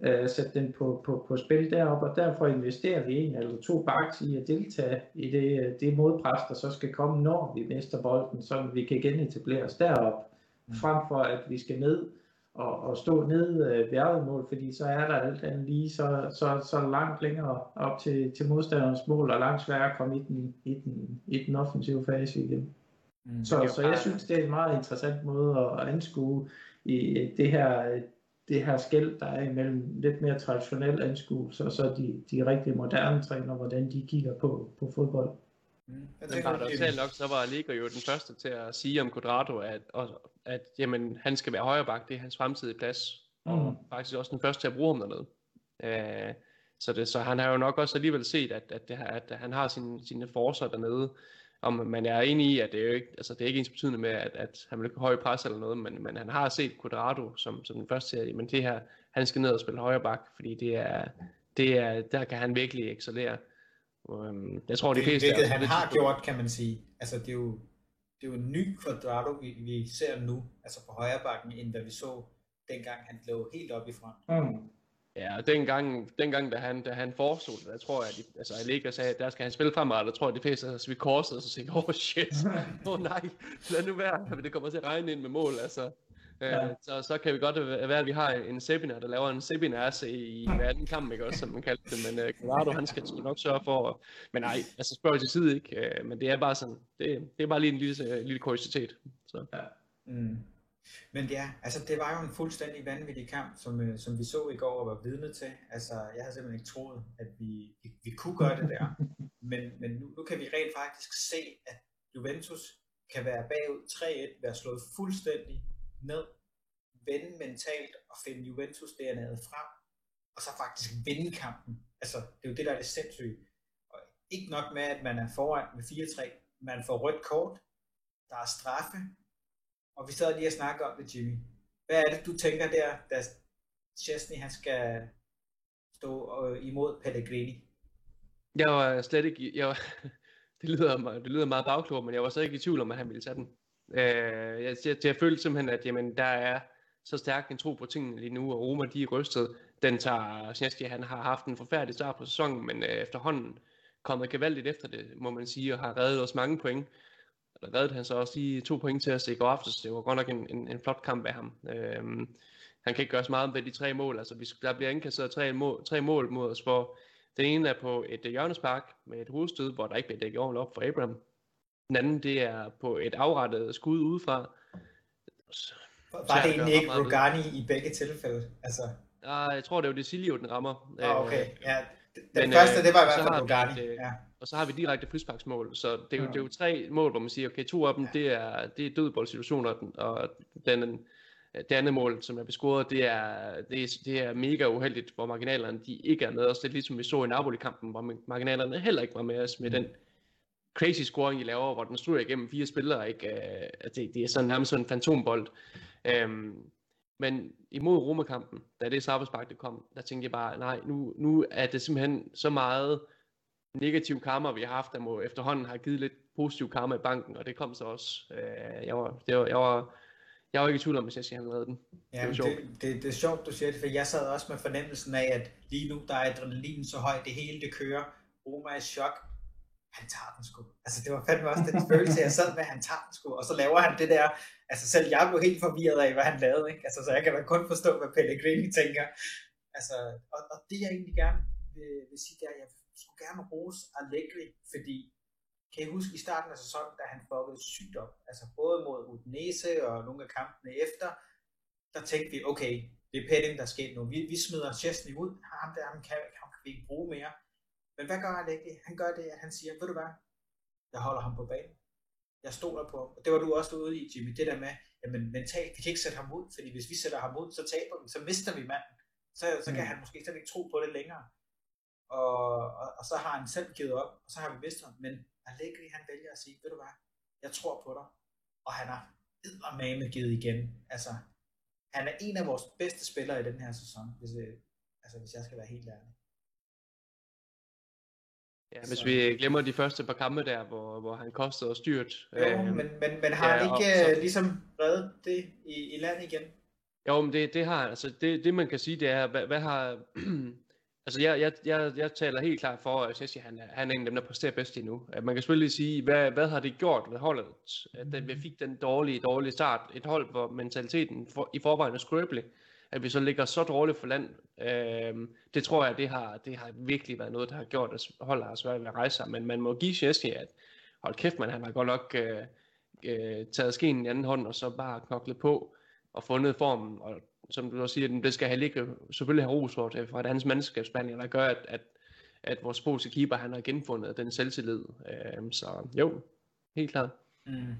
øh, sætte den på, på, på spil deroppe, og derfor investerer vi en eller to baks i at deltage i det, det modpres, der så skal komme, når vi mister bolden, så vi kan genetablere os deroppe, mm. frem for at vi skal ned og, og stå ned øh, ved mål, fordi så er der alt andet lige så, så, så langt længere op til, til modstanderens mål, og langt sværere at komme i den, i den, i den offensive fase igen. Mm, så, så jeg synes, det er en meget interessant måde at anskue i det her det her skæld, der er imellem lidt mere traditionel anskuelse, og så de, de rigtig moderne træner, hvordan de kigger på, på fodbold.
Mm. Men paradoxalt nok, så var Liga jo den første til at sige om Quadrado, at, og, at jamen, han skal være højre bak, det er hans fremtidige plads. Mm. Og faktisk også den første til at bruge ham dernede. Uh, så, det, så han har jo nok også alligevel set, at, at, det her, at han har sine, sine forser dernede, om man er enig i, at det er jo ikke, altså det er ikke ens betydende med, at, at han vil høje pres eller noget, men, men han har set Quadrado som, som den første serie, men det her, han skal ned og spille højre bak, fordi det er, det er, der kan han virkelig excellere. Um, jeg tror,
det,
de fleste...
Hvilket han har gjort, kan man sige. Altså, det er jo, det er jo en ny Quadrado, vi, vi ser nu, altså på højre bakken, end hvad vi så dengang han lå helt op i front. Mm.
Ja, og dengang, dengang da han, da han foreslog det, der tror jeg, at de, altså Allega sagde, at der skal han spille fremad, der tror jeg, at de fleste os, vi korsede, og så tænkte, åh oh, shit, *laughs* åh oh, nej, lad nu være, men det kommer til at regne ind med mål, altså. Øh, ja. Uh, så, så kan vi godt være, at vi har en Sebinar, der laver en Sebinar i, hver anden kamp, ikke også, som man kalder det, men uh, Gerardo, han skal sgu nok sørge for, men nej, altså spørg til side ikke, uh, men det er bare sådan, det, det er bare lige en lille, uh, lille kuriositet. Så. Ja. Mm.
Men ja, altså det var jo en fuldstændig vanvittig kamp, som, øh, som vi så i går og var vidne til. Altså jeg havde simpelthen ikke troet, at vi, vi, vi kunne gøre det der. *laughs* Men, men nu, nu kan vi rent faktisk se, at Juventus kan være bagud 3-1, være slået fuldstændig ned, vende mentalt og finde Juventus dernede frem, og så faktisk vinde kampen. Altså det er jo det, der er det sindssyge. Og ikke nok med, at man er foran med 4-3, man får rødt kort, der er straffe, og vi sad lige og snakkede om det, Jimmy. Hvad er det, du tænker der, da Chesney han skal stå øh, imod Pellegrini?
Jeg var slet ikke... Jeg var, *laughs* det, lyder, det lyder meget bagklog, men jeg var slet ikke i tvivl om, at han ville tage den. Øh, jeg, jeg, jeg følte simpelthen, at jamen, der er så stærk en tro på tingene lige nu, og Roma de er rystet. Den tager Chesney, han har haft en forfærdelig start på sæsonen, men øh, efterhånden kommet gevaldigt efter det, må man sige, og har reddet os mange point reddede han så også lige to point til os i går aftes. Det var godt nok en, en, en flot kamp af ham. Øhm, han kan ikke gøre så meget med de tre mål. Altså, vi, der bliver indkasseret tre mål, tre mål mod os, hvor, Den ene er på et hjørnespark med et hovedstød, hvor der ikke bliver dækket ordentligt op for Abraham. Den anden, det er på et afrettet skud udefra.
Var det egentlig ikke Rogani i begge tilfælde? Altså...
Ja, jeg tror, det var Desilio, den rammer.
Ah, okay. Ja, den men, første, det var i hvert fald Rogani.
ja. Og så har vi direkte frisparksmål, så det er, jo, det er jo tre mål, hvor man siger, okay, to af dem, ja. det er, det er dødboldsituationer, og den, det andet mål, som er bescoret, det er, det, er, det er mega uheldigt, hvor marginalerne de ikke er med os. Det er ligesom vi så i Napoli-kampen, hvor marginalerne heller ikke var med os med mm. den crazy scoring, I laver, hvor den stryger igennem fire spillere. Ikke? Uh, det, det er sådan nærmest sådan en fantombold. Um, men imod Roma-kampen, da det straffespark det kom, der tænkte jeg bare, nej, nu, nu er det simpelthen så meget negativ karma, vi har haft, der må efterhånden have givet lidt positiv karma i banken, og det kom så også. Uh, jeg, var, det var, jeg var jeg var ikke i tvivl om, jeg siger, han redde den.
Ja, det, det, det, det, er sjovt, du siger det, for jeg sad også med fornemmelsen af, at lige nu, der er adrenalin så højt, det hele det kører. Roma er i chok. Han tager den sgu. Altså, det var fandme også den følelse, jeg sad med, at han tager den sgu. Og så laver han det der. Altså, selv jeg blev helt forvirret af, hvad han lavede. Ikke? Altså, så jeg kan da kun forstå, hvad Pellegrini tænker. Altså, og, og det jeg egentlig gerne vil, vil sige, er, at jeg skulle gerne rose Allegri, fordi kan I huske i starten af sæsonen, da han fuckede sygt op, altså både mod Udinese og nogle af kampene efter, der tænkte vi, okay, det er Petting, der sker nu. Vi, vi smider Chesney ud, ham der, ham kan, ham kan vi ikke bruge mere. Men hvad gør Allegri? Han gør det, at han siger, ved du hvad, jeg holder ham på banen. Jeg stoler på ham. Og det var du også ude i, Jimmy, det der med, jamen mentalt, vi kan ikke sætte ham ud, fordi hvis vi sætter ham ud, så taber vi, så mister vi manden. Så, så kan mm. han måske slet ikke tro på det længere. Og, og, og så har han selv givet op, og så har vi mistet ham. Men Allegri han vælger at sige, ved du hvad, jeg tror på dig, og han har eddermame givet igen. Altså, han er en af vores bedste spillere i den her sæson, hvis, øh, altså, hvis jeg skal være helt ærlig.
Ja, hvis så. vi glemmer de første par kampe der, hvor, hvor han kostede og styrt.
Jo, øh, men, men, men har ja, han ikke så... Øh, ligesom reddet det i, i land igen?
Jo, men det, det har altså det, det man kan sige, det er, hvad, hvad har *clears throat* Altså, jeg, jeg, jeg, jeg taler helt klart for, at Jesse, han, er, han er en af dem, der præsterer bedst endnu. At man kan selvfølgelig sige, hvad, hvad har det gjort ved holdet? At vi fik den dårlige, dårlige start. Et hold, hvor mentaliteten for, i forvejen er skrøbelig. At vi så ligger så dårligt for land. Øh, det tror jeg, det har, det har virkelig været noget, der har gjort, at holdet har svært ved at rejse sig. Men man må give Jesse, at hold kæft, man, han har godt nok øh, øh, taget skeen i anden hånd, og så bare knoklet på og fundet formen. Og som du også siger, det skal have ligge, selvfølgelig have ros for det, fra hans mandskabsbehandling, der gør, at, at, at vores polske keeper, han har genfundet den selvtillid. Øh, så jo, helt klart. Mm.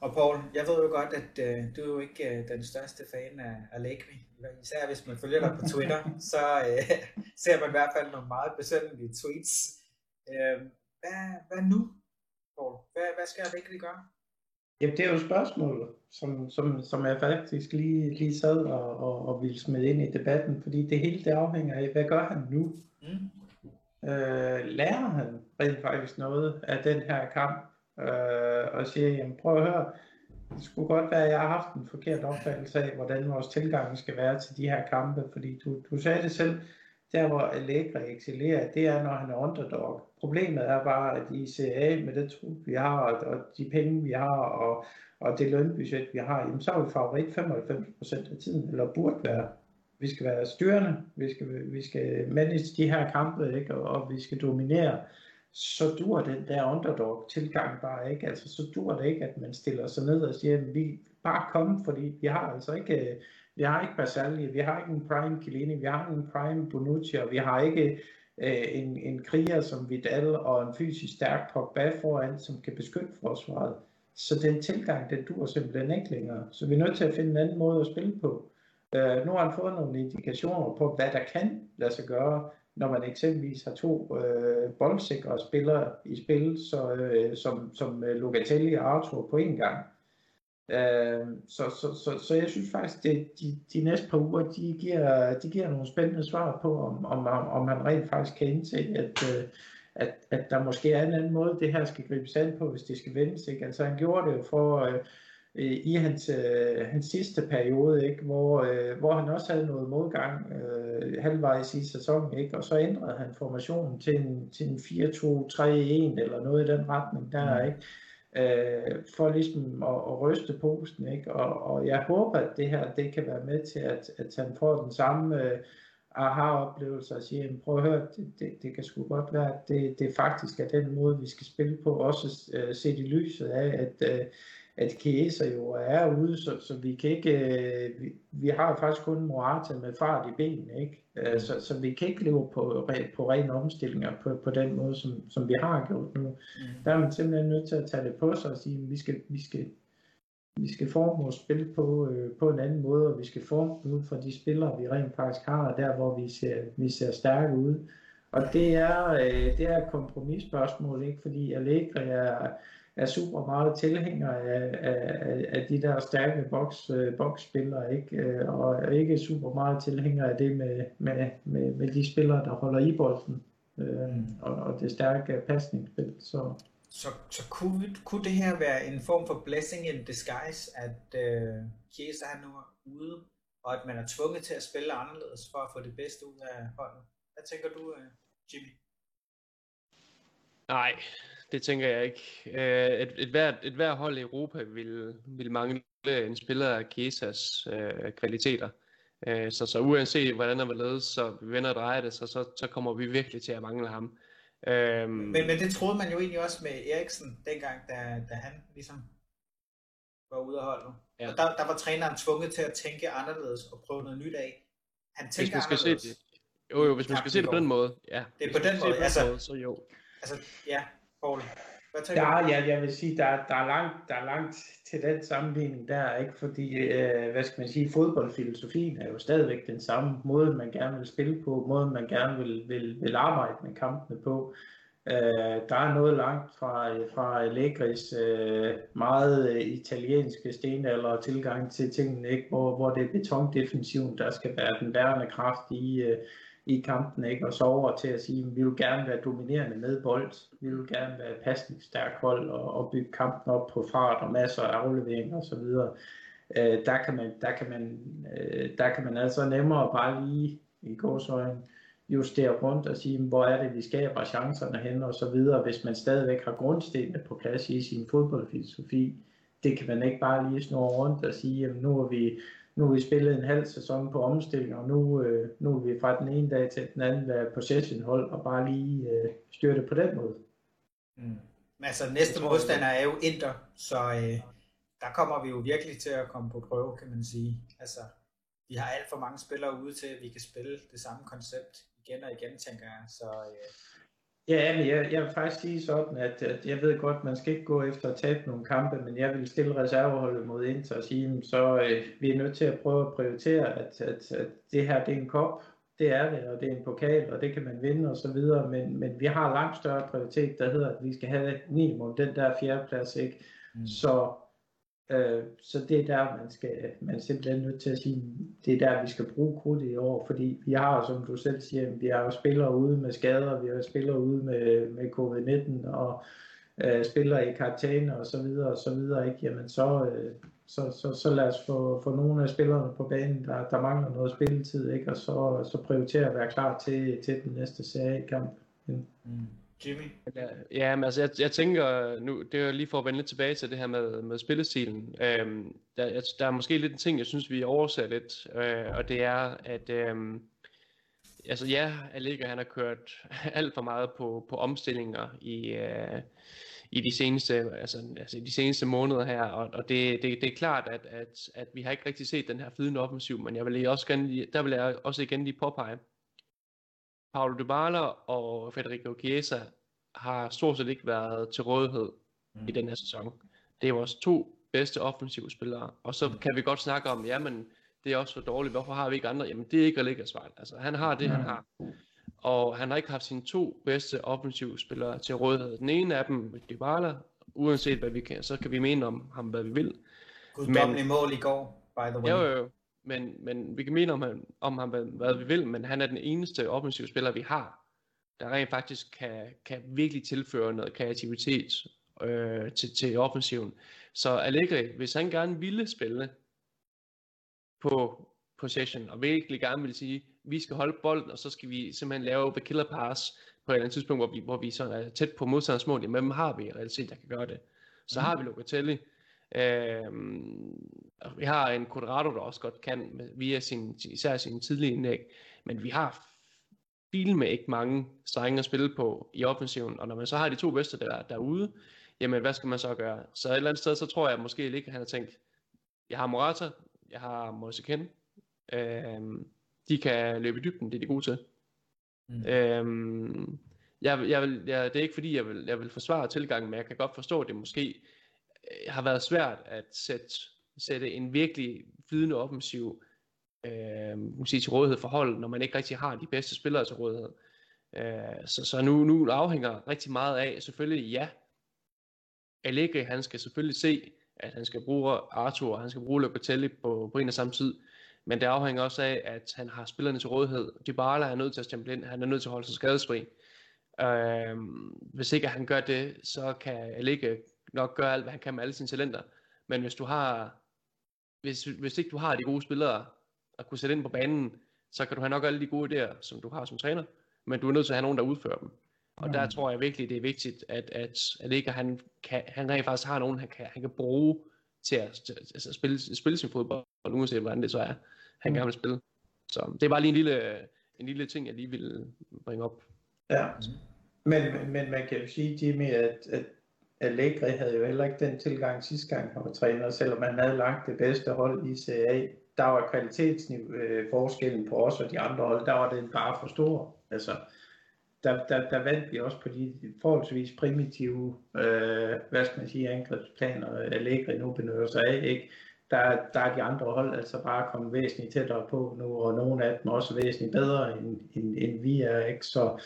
Og Paul, jeg ved jo godt, at øh, du er jo ikke øh, den største fan af Allegri. Især hvis man følger dig på Twitter, *laughs* så øh, ser man i hvert fald nogle meget besøndelige tweets. Øh, hvad, hvad nu, Paul? Hvad, hvad skal Allegri gøre?
Jamen, det er jo spørgsmålet, som, som, som jeg faktisk lige, lige sad og, og, og ville smide ind i debatten, fordi det hele det afhænger af, hvad gør han nu? Mm. Øh, lærer han rent faktisk noget af den her kamp? Øh, og siger, jamen prøv at høre, det skulle godt være, at jeg har haft en forkert opfattelse af, hvordan vores tilgang skal være til de her kampe, fordi du, du sagde det selv, der hvor Allegri excellerer, det er, når han er underdog. Problemet er bare, at i CA med det trup, vi har, og de penge, vi har, og, og det lønbudget, vi har, jamen, så er vi favorit 95% af tiden, eller burde være. Vi skal være styrende, vi skal, vi skal manage de her kampe, ikke? Og, og vi skal dominere. Så dur den der underdog-tilgang bare ikke. Altså, så dur det ikke, at man stiller sig ned og siger, at vi bare komme, fordi vi har altså ikke øh, vi har ikke Basalli, vi har ikke en prime Chiellini, vi har en prime Bonucci, og vi har ikke øh, en, en kriger som Vidal og en fysisk stærk Pogba foran, som kan beskytte forsvaret. Så den tilgang, den dur simpelthen ikke længere. Så vi er nødt til at finde en anden måde at spille på. Øh, nu har han fået nogle indikationer på, hvad der kan lade sig gøre, når man eksempelvis har to øh, boldsikre spillere i spil, så, øh, som, som øh, Locatelli og Arthur på én gang. Øh, så, så, så, så jeg synes faktisk, at de, de næste par uger, de giver, de giver nogle spændende svar på, om, om, om man rent faktisk kan indse, at, øh, at, at der måske er en anden måde, det her skal gribes an på, hvis det skal vendes. Ikke? Altså han gjorde det jo for øh, i hans, øh, hans sidste periode, ikke? Hvor, øh, hvor han også havde noget modgang øh, halvvejs i sæsonen, ikke? og så ændrede han formationen til en, til en 4-2-3-1 eller noget i den retning der, mm. ikke? Øh, for ligesom at, at ryste posten. Ikke? Og, og jeg håber, at det her det kan være med til, at, at han får den samme øh, aha-oplevelse og siger, prøv at høre, det, det, det kan sgu godt være, at det, det faktisk er den måde, vi skal spille på, også øh, set i lyset af, at, øh, at Chiesa jo er ude, så, så vi kan ikke, uh, vi, vi har faktisk kun Morata med fart i benene, ikke? Uh, så, så vi kan ikke leve på, på rene omstillinger på, på den måde, som, som vi har gjort nu. Mm. Der er man simpelthen nødt til at tage det på sig og sige, at vi skal, vi skal, vi skal forme vores spil på, øh, på en anden måde, og vi skal forme det ud fra de spillere, vi rent faktisk har, der hvor vi ser, vi ser stærke ud. Og det er, øh, det er et kompromisspørgsmål, ikke? fordi Allegri er, er super meget tilhænger af, af, af de der stærke boks, øh, boksspillere, ikke? Øh, og ikke super meget tilhænger af det med, med, med, med de spillere, der holder i bolden, øh, mm. og, og det stærke pasningsspil. Så,
så, så kunne, kunne det her være en form for blessing in disguise, at øh, Chiesa er nu ude, og at man er tvunget til at spille anderledes for at få det bedste ud af holdet? Hvad tænker du, øh, Jimmy?
Nej, det tænker jeg ikke. Øh, et, et, hvert, et hvert hold i Europa vil, vil mangle en spiller af Chiesas øh, kvaliteter. Øh, så, så uanset hvordan der vil ledes, så vi vender og drejer det, så, så, så kommer vi virkelig til at mangle ham.
Øhm, men, men det troede man jo egentlig også med Eriksen, dengang, da, da han ligesom var ude af holdet. Ja. Og der, der var træneren tvunget til at tænke anderledes og prøve noget nyt af. Han tænker hvis man skal anderledes. Se det.
Jo, jo, hvis man skal se det på den måde. Ja.
Det er på den måde, altså, måde, så jo. Altså, ja, Paul.
Ja, ja, jeg vil sige, der, der, er langt, der er langt til den sammenligning der, ikke? fordi, øh, hvad skal man sige, fodboldfilosofien er jo stadigvæk den samme måde, man gerne vil spille på, måden man gerne vil, vil, vil arbejde med kampene på. Øh, der er noget langt fra, fra Allegris øh, meget øh, italienske stenalder tilgang til tingene, ikke? Hvor, hvor det er betondefensiven, der skal være den bærende kraft i, øh, i kampen, ikke? og så over til at sige, at vi vil gerne være dominerende med bold, vi vil gerne være pasningsstærk hold og, og bygge kampen op på fart og masser af afleveringer osv. Øh, der, kan man, der, kan man, øh, der kan man altså nemmere bare lige i gåsøjne justere rundt og sige, hvor er det, vi skaber chancerne hen og så videre, hvis man stadigvæk har grundstenene på plads i sin fodboldfilosofi. Det kan man ikke bare lige snurre rundt og sige, at nu er vi nu har vi spillet en halv sæson på omstilling, og nu, øh, nu er vi fra den ene dag til den anden været possession hold, og bare lige øh, styre det på den måde.
Mm. Men altså næste modstander er jo Inter, så øh, der kommer vi jo virkelig til at komme på prøve, kan man sige. Altså, vi har alt for mange spillere ude til, at vi kan spille det samme koncept igen og igen, tænker jeg. Så øh,
Ja, men jeg, jeg vil faktisk sige sådan, at, at jeg ved godt, man skal ikke gå efter at tabe nogle kampe, men jeg vil stille reserveholdet mod Inter og sige, så øh, vi er nødt til at prøve at prioritere, at, at, at det her det er en kop, det er det, og det er en pokal, og det kan man vinde og så videre, men, men vi har langt større prioritet, der hedder, at vi skal have minimum den der fjerdeplads, ikke? Mm. Så Øh, så det er der, man skal man er simpelthen nødt til at sige, det er der, vi skal bruge krudtet i år, fordi vi har, som du selv siger, vi har jo spillere ude med skader, vi har spillere ude med, med covid-19, og øh, spillere i karantæne og så videre og så videre, ikke? Jamen så, øh, så, så, så lad os få, få nogle af spillerne på banen, der, der mangler noget spilletid, ikke? Og så, så prioritere at være klar til, til den næste seriekamp. Mm.
Jimmy?
Øh, ja, men altså jeg, jeg tænker, nu, det er lige for at vende lidt tilbage til det her med, med spillestilen. Øhm, der, der er måske lidt en ting, jeg synes, vi overser lidt, øh, og det er, at øhm, altså ja, Allegri han har kørt *laughs* alt for meget på, på omstillinger i, øh, i de seneste, altså, altså de seneste måneder her, og, og det, det, det er klart, at, at, at vi har ikke rigtig set den her flydende offensiv, men jeg vil også gerne, der vil jeg også igen lige påpege, Paulo Dybala og Federico Chiesa har stort set ikke været til rådighed mm. i den her sæson. Det er vores to bedste offensive spillere, og så mm. kan vi godt snakke om, jamen, det er også for dårligt, hvorfor har vi ikke andre? Jamen, det er ikke Allegri's fejl. Altså, han har det, mm. han har. Og han har ikke haft sine to bedste offensive spillere til rådighed. Den ene af dem, Dybala, uanset hvad vi kan, så kan vi mene om ham, hvad vi vil.
Guddommelig mål i går, by the way.
Jo, jo, men, men vi kan mene om, han, om ham, hvad, hvad vi vil, men han er den eneste offensive spiller, vi har, der rent faktisk kan, kan virkelig tilføre noget kreativitet øh, til, til offensiven. Så Allegri, hvis han gerne ville spille på possession, og virkelig gerne vil sige, vi skal holde bolden, og så skal vi simpelthen lave the killer pass på et eller andet tidspunkt, hvor vi, hvor vi så er tæt på modstanders mål, jamen hvem har vi i realitet, der kan gøre det? Så mm. har vi Locatelli, Øh, vi har en Quadrado, der også godt kan, via sin, især sin tidlige indlæg. Men vi har med ikke mange strenge at spille på i offensiven, og når man så har de to bedste der, derude, jamen hvad skal man så gøre? Så et eller andet sted, så tror jeg måske ikke, at han har tænkt, jeg har Morata, jeg har Moise Ken, øhm, de kan løbe i dybden, det er de gode til. Mm. Øhm, jeg, jeg vil, jeg, det er ikke fordi, jeg vil, jeg vil forsvare tilgangen, men jeg kan godt forstå, at det måske øh, har været svært at sætte, sætte en virkelig flydende offensiv øh, sige, til rådighed for holdet, når man ikke rigtig har de bedste spillere til rådighed. Øh, så så nu, nu afhænger rigtig meget af, selvfølgelig ja, Allegri han skal selvfølgelig se, at han skal bruge Arthur, og han skal bruge Locatelli på, på en og samme tid, men det afhænger også af, at han har spillerne til rådighed. Dybala er nødt til at stemple ind, han er nødt til at holde sig skadesfri. Øh, hvis ikke han gør det, så kan Allegri nok gøre alt, hvad han kan med alle sine talenter. Men hvis du har, hvis, hvis ikke du har de gode spillere at kunne sætte ind på banen, så kan du have nok alle de gode idéer, som du har som træner, men du er nødt til at have nogen, der udfører dem. Og mm. der tror jeg virkelig, det er vigtigt, at, at, at ikke han, kan, han rent faktisk har nogen, han kan, han kan bruge til at, til, altså spille, spille sin fodbold, uanset hvordan det så er, han mm. gerne vil spille. Så det er bare lige en lille, en lille ting, jeg lige vil bringe op.
Ja, men, men man kan jo sige, Jimmy, at, at Allegri havde jo heller ikke den tilgang sidste gang, han var træner, selvom han havde langt det bedste hold i CA der var kvalitetsforskellen øh, på os og de andre hold, der var den bare for stor. Altså, der, der, der vandt vi også på de forholdsvis primitive, øh, hvad skal man sige, angrebsplaner, Allegri nu benytter sig af, ikke? Der, der er de andre hold altså bare kommet væsentligt tættere på nu, og nogle af dem også væsentligt bedre, end, end, end vi er, ikke? Så,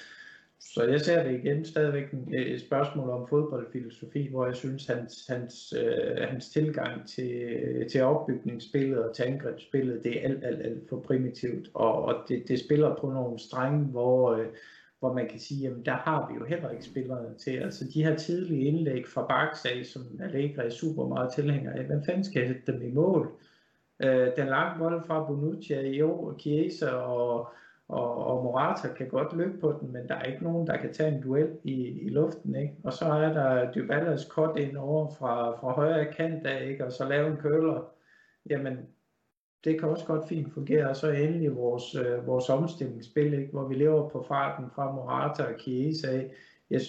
så jeg ser det igen stadigvæk øh, et spørgsmål om fodboldfilosofi, hvor jeg synes, hans, hans, øh, hans tilgang til, øh, til opbygningsspillet og til angrebsspillet, det er alt, alt, alt for primitivt. Og, og det, det spiller på nogle strenge, hvor, øh, hvor man kan sige, jamen der har vi jo heller ikke spillerne til. Altså de her tidlige indlæg fra Barksag, som Allegri er super meget tilhænger af, hvem fanden skal sætte dem i mål? Øh, den lange bold fra Bonucci, Jo, Chiesa og og, og Morata kan godt løbe på den, men der er ikke nogen, der kan tage en duel i, i luften, ikke? Og så er der Dybalas kort ind over fra, fra højre kant af, ikke? Og så lave en køler. Jamen, det kan også godt fint fungere. Og så endelig vores, øh, vores omstillingsspil, ikke? hvor vi lever på farten fra Morata og Chiesa. Jeg,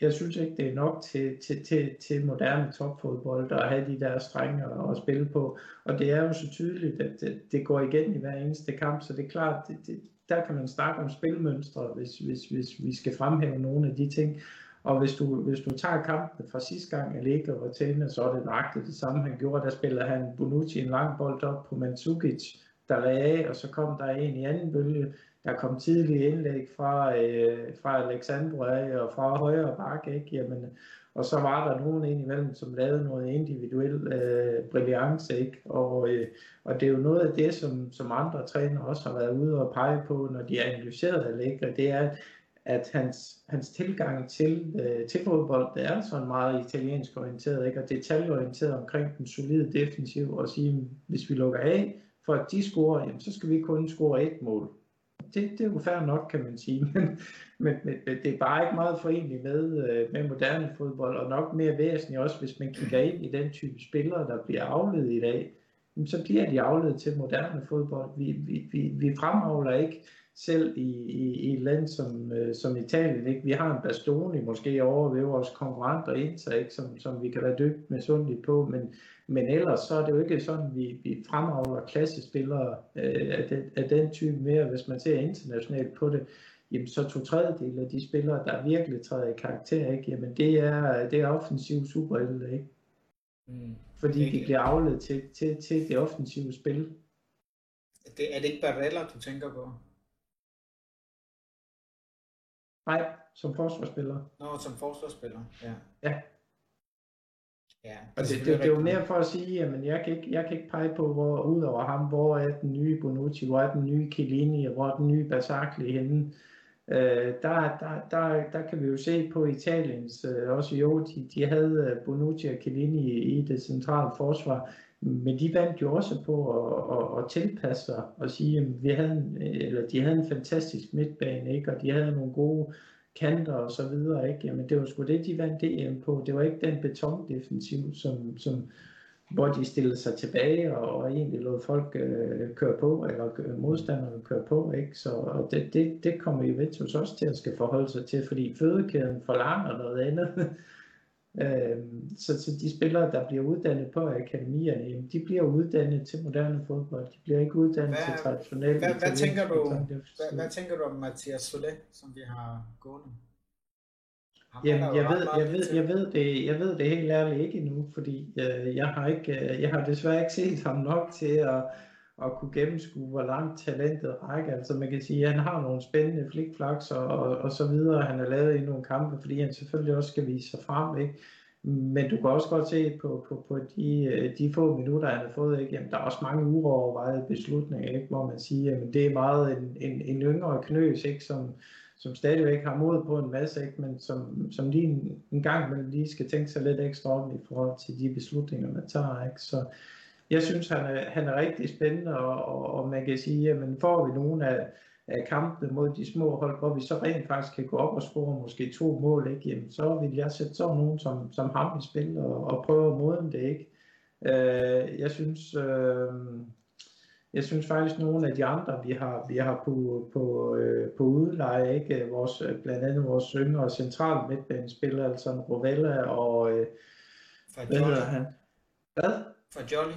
jeg synes ikke, det er nok til, til, til, til moderne topfodbold at have de der strenge at spille på. Og det er jo så tydeligt, at det, det går igen i hver eneste kamp, så det er klart, det, det, der kan man snakke om spilmønstre, hvis, hvis, hvis vi skal fremhæve nogle af de ting. Og hvis du, hvis du tager kampen fra sidste gang, Allegri var til, så er det nøjagtigt det samme, han gjorde. Der spillede han Bonucci en lang bold op på Mandzukic, der lagde af, og så kom der en i anden bølge, der kom tidlige indlæg fra, øh, fra Alexandre og fra højre bakke, ikke? Jamen, og så var der nogen ind imellem, som lavede noget individuel øh, brillance, ikke? Og, øh, og det er jo noget af det, som, som andre træner også har været ude og pege på, når de har analyseret Allegri, det er, at hans, hans tilgang til, øh, til fodbold, det er sådan meget italiensk orienteret, ikke? og detaljeorienteret omkring den solide defensiv, og sige, hvis vi lukker af, for at de scorer, jamen, så skal vi kun score et mål det, det er jo fair nok, kan man sige, *laughs* men, men, men det er bare ikke meget forenligt med, øh, med moderne fodbold, og nok mere væsentligt også, hvis man kigger ind i den type spillere, der bliver afledt i dag, så bliver de afledt til moderne fodbold. Vi, vi, vi, vi fremavler ikke selv i, i, i et land som, øh, som Italien. Ikke? Vi har en Bastoni måske over ved vores konkurrenter Inter, ikke? Som, som vi kan være dybt med på, men, men ellers så er det jo ikke sådan, vi, vi fremavler klassespillere øh, af, den, af den type mere, hvis man ser internationalt på det. Jamen så to tredjedel af de spillere, der virkelig træder i karakter, ikke? Jamen det er, det er offensiv superhelte, ikke? Mm. Fordi de bliver afledt til, til, til det offensive spil.
Det, er det ikke Barella, du tænker på?
Nej, som forsvarsspiller.
Nå, som forsvarsspiller, ja.
Ja,
Ja,
og det, det, det, er jo mere for at sige, at jeg kan ikke, jeg kan ikke pege på, hvor ud over ham, hvor er den nye Bonucci, hvor er den nye Chiellini, hvor er den nye Basakli henne. Øh, der, der, der, der kan vi jo se på Italiens, øh, også jo, de, de havde øh, Bonucci og Chiellini i det centrale forsvar, men de vandt jo også på at, at, at tilpasse sig og sige, at vi havde en, eller de havde en fantastisk midtbane, ikke? og de havde nogle gode kanter og så videre, ikke? Jamen det var sgu det, de vandt DM på. Det var ikke den betondefensiv, som, som, hvor de stillede sig tilbage og, og egentlig lod folk øh, køre på, eller øh, modstanderne køre på. Ikke? Så og det, det, det kommer Juventus også til at skal forholde sig til, fordi fødekæden forlanger noget andet. *laughs* øh, så, så de spillere, der bliver uddannet på akademierne, de bliver uddannet til moderne fodbold. De bliver ikke uddannet hvad, til traditionelle.
Hvad, hvad, tænker du, hvad, hvad tænker du om Mathias Solé, som vi har gående?
Jamen, jeg ved, jeg, ved, jeg, ved det, jeg ved det helt ærligt ikke endnu, fordi øh, jeg, har ikke, øh, jeg har desværre ikke set ham nok til at, at kunne gennemskue, hvor langt talentet rækker. Altså man kan sige, at han har nogle spændende flikflaks og, og, og så videre, han har lavet i nogle kampe, fordi han selvfølgelig også skal vise sig frem. Ikke? Men du kan også godt se på, på, på de, øh, de få minutter, han har fået, ikke? Jamen, der er også mange uovervejede beslutninger, ikke? hvor man siger, at det er meget en, en, en yngre knøs, ikke? Som, som stadigvæk har mod på en masse, ikke? men som, som lige en, en gang man lige skal tænke sig lidt ekstra om i forhold til de beslutninger, man tager. Ikke? Så jeg synes, han er, han er rigtig spændende, og, og, og man kan sige, at får vi nogle af, af kampene mod de små hold, hvor vi så rent faktisk kan gå op og score måske to mål, ikke? Jamen, så vil jeg sætte sådan nogen som, som ham i spil og, og prøve at modne det. Ikke? Øh, jeg synes, øh, jeg synes faktisk, at nogle af de andre, vi har, vi har på, på, øh, på udleje, ikke? Vores, blandt andet vores yngre central midtbanespillere, altså Rovella og... Øh, hvad hedder han? Hvad?
For Jolly.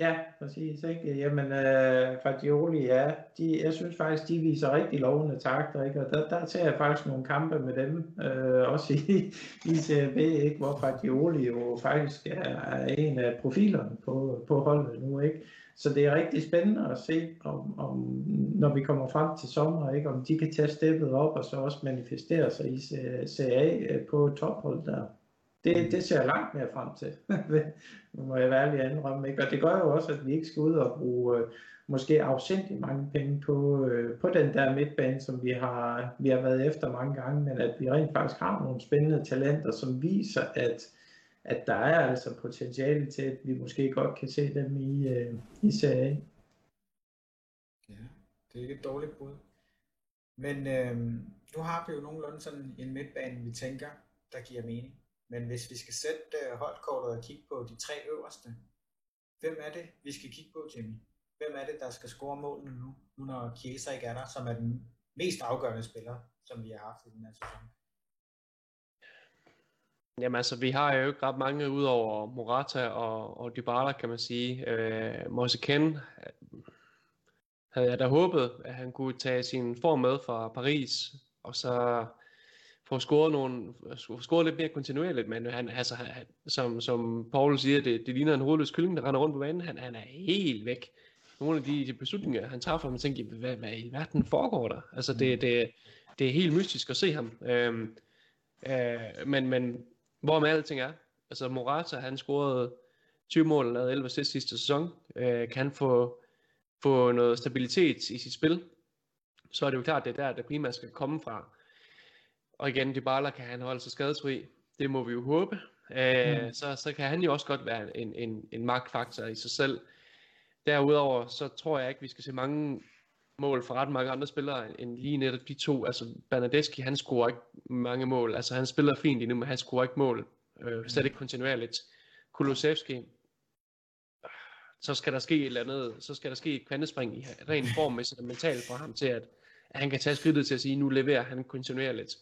Ja, præcis. Ikke? Jamen, øh, Fagioli, ja, de, jeg synes faktisk, de viser rigtig lovende takter, ikke? og der, der tager jeg faktisk nogle kampe med dem, øh, også i, i CRB, ikke? hvor Fagioli jo faktisk er, er en af profilerne på, på holdet nu. Ikke? Så det er rigtig spændende at se, om, om, når vi kommer frem til sommer, ikke? om de kan tage steppet op og så også manifestere sig i CA øh, på tophold der. Det, det ser jeg langt mere frem til, *laughs* nu må jeg være ærlig anrømme. Ikke? Og det gør jo også, at vi ikke skal ud og bruge øh, måske afsindig mange penge på, øh, på den der midtbane, som vi har, vi har været efter mange gange, men at vi rent faktisk har nogle spændende talenter, som viser, at at der er altså potentiale til, at vi måske godt kan se dem i, øh, i serien.
Ja, det er ikke et dårligt bud. Men øh, nu har vi jo nogenlunde sådan en midtbane, vi tænker, der giver mening. Men hvis vi skal sætte øh, holdkortet og kigge på de tre øverste, hvem er det, vi skal kigge på, Jimmy? Hvem er det, der skal score målene nu, nu når Chiesa ikke er der, som er den mest afgørende spiller, som vi har haft i den her sæson?
Jamen altså, vi har jo ikke ret mange udover Morata og, og Dybala, kan man sige. Øh, Moise Ken øh, havde jeg da håbet, at han kunne tage sin form med fra Paris, og så få scoret, nogle, scoret lidt mere kontinuerligt, men han, altså, han, som, som Paul siger, det, det ligner en hovedløs kylling, der render rundt på banen. Han, han er helt væk. Nogle af de, beslutninger, han tager for, man tænker, hvad, hvad i verden foregår der? Altså, det, det, det er helt mystisk at se ham. Øhm, øh, men, men hvor med alting er. Altså Morata, han scorede 20 mål og lavede 11 assist sidste sæson. Øh, kan få, få noget stabilitet i sit spil, så er det jo klart, det er der, det primært skal komme fra. Og igen, Dybala kan han holde sig skadesfri. Det må vi jo håbe. Øh, mm. så, så kan han jo også godt være en, en, en magtfaktor i sig selv. Derudover, så tror jeg ikke, vi skal se mange mål for ret mange andre spillere end lige netop de to. Altså Bernadeschi, han scorer ikke mange mål. Altså han spiller fint lige nu, men han scorer ikke mål. Øh, slet ikke kontinuerligt. Kulusevski, så skal der ske et eller andet, så skal der ske et kvantespring i ren og mentalt for ham til, at, at han kan tage skridtet til at sige, nu leverer han kontinuerligt.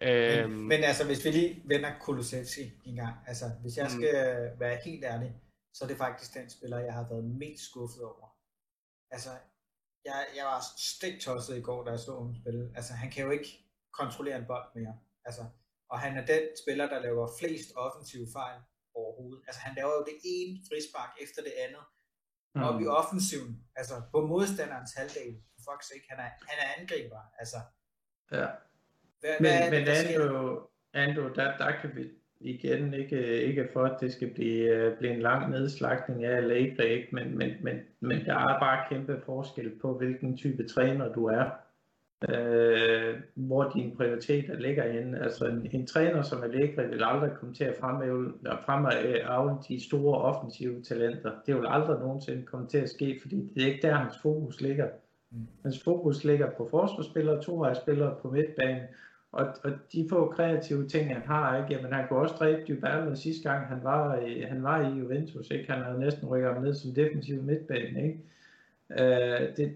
Men, øhm, men altså, hvis vi lige vender Kulusevski en gang, altså, hvis jeg mm. skal mm. være helt ærlig, så er det faktisk den spiller, jeg har været mest skuffet over. Altså, jeg, jeg var stik tosset i går, da jeg så ham spille. Altså, han kan jo ikke kontrollere en bold mere. Altså, og han er den spiller, der laver flest offensive fejl overhovedet. Altså, han laver jo det ene frispark efter det andet. Mm. Op i offensiven, altså på modstanderens halvdel. Fuck's sake, han er, han er angriber. Altså,
ja. Hvad, men, hvad men Ando, Ando der, der kan vi igen ikke, ikke for, at det skal blive, øh, blive en lang nedslagning af Allegri, ikke? Men, men, men, men der er bare kæmpe forskel på, hvilken type træner du er. Øh, hvor dine prioriteter ligger henne. Altså en, en træner som Allegri vil aldrig komme til at fremhæve, fremhæve de store offensive talenter. Det vil aldrig nogensinde komme til at ske, fordi det er ikke der, hans fokus ligger. Mm. Hans fokus ligger på forsvarsspillere, tovejsspillere på midtbanen, og, og de få kreative ting, han har, ikke? Jamen, han kunne også dræbe Dybala sidste gang, han var, i, han var i Juventus, ikke? Han havde næsten rykket ham ned som defensiv midtbane, ikke? Øh, det,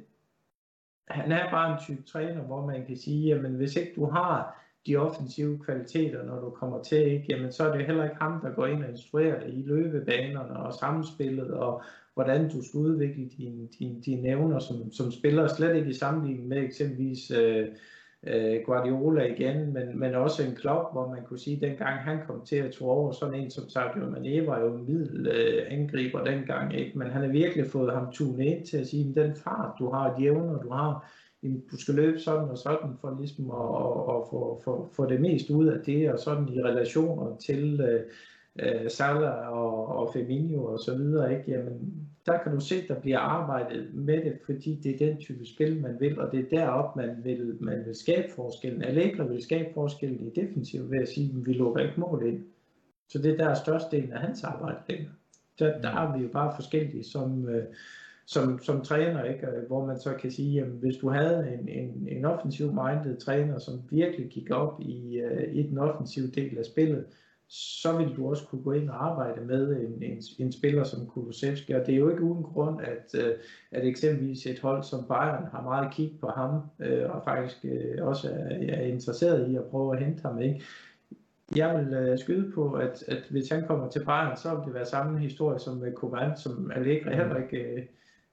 han er bare en type træner, hvor man kan sige, jamen hvis ikke du har de offensive kvaliteter, når du kommer til, ikke, jamen så er det heller ikke ham, der går ind og instruerer dig i løbebanerne og samspillet, og hvordan du skal udvikle dine, din, din evner som, som spiller, slet ikke i sammenligning med eksempelvis øh, øh, Guardiola igen, men, men også en klub, hvor man kunne sige, at dengang han kom til at tro over, sådan en som Sadio Mane var jo en middel øh, angriber dengang, ikke? men han har virkelig fået ham tunet ind til at sige, at den fart du har, de evner du har, du skal løbe sådan og sådan for ligesom at, at, at få, få, få det mest ud af det, og sådan i relationer til øh, øh, Salah og, og Firmino og så videre, ikke? Jamen, der kan du se, der bliver arbejdet med det, fordi det er den type spil, man vil, og det er derop, man vil, man vil skabe forskellen. Allegri vil skabe forskellen i defensiv ved at sige, at vi lukker ikke mål ind. Så det er der størstedelen af hans arbejde ligger. Der, der er vi jo bare forskellige som, øh, som, som træner, ikke? hvor man så kan sige, at hvis du havde en, en, en offensiv-minded træner, som virkelig gik op i, uh, i den offensive del af spillet, så vil du også kunne gå ind og arbejde med en, en, en spiller som Kulusevski. Og det er jo ikke uden grund, at, uh, at eksempelvis et hold som Bayern har meget kig på ham, uh, og faktisk uh, også er, er interesseret i at prøve at hente ham. Ikke? Jeg vil skyde på, at, at hvis han kommer til Bayern, så vil det være samme historie som med Kovan, som Allegri heller ikke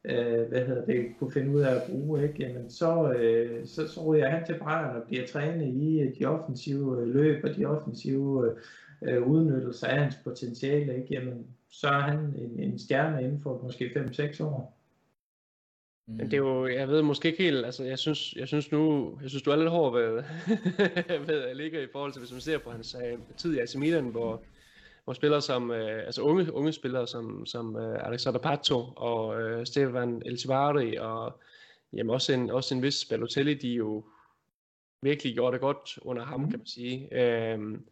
øh, hvad hedder det, kunne finde ud af at bruge, ikke? Jamen, så, øh, så, så ryger han til Bayern og bliver trænet i øh, de offensive øh, løb og de offensive øh, udnyttelser af hans potentiale, ikke? Jamen, så er han en, en stjerne inden for måske 5-6 år.
Men det er jo, jeg ved måske ikke helt, altså jeg synes, jeg synes nu, jeg synes du er lidt hård ved, *laughs* ved at ligge i forhold til, hvis man ser på hans uh, tid i AC Milan, hvor, hvor spillere som, øh, altså unge, unge spillere som, som øh, Alexander Pato og øh, Stefan Eltivari og jamen også en, også en vis Balotelli, de jo virkelig gjorde det godt under ham, mm. kan man sige. Øhm,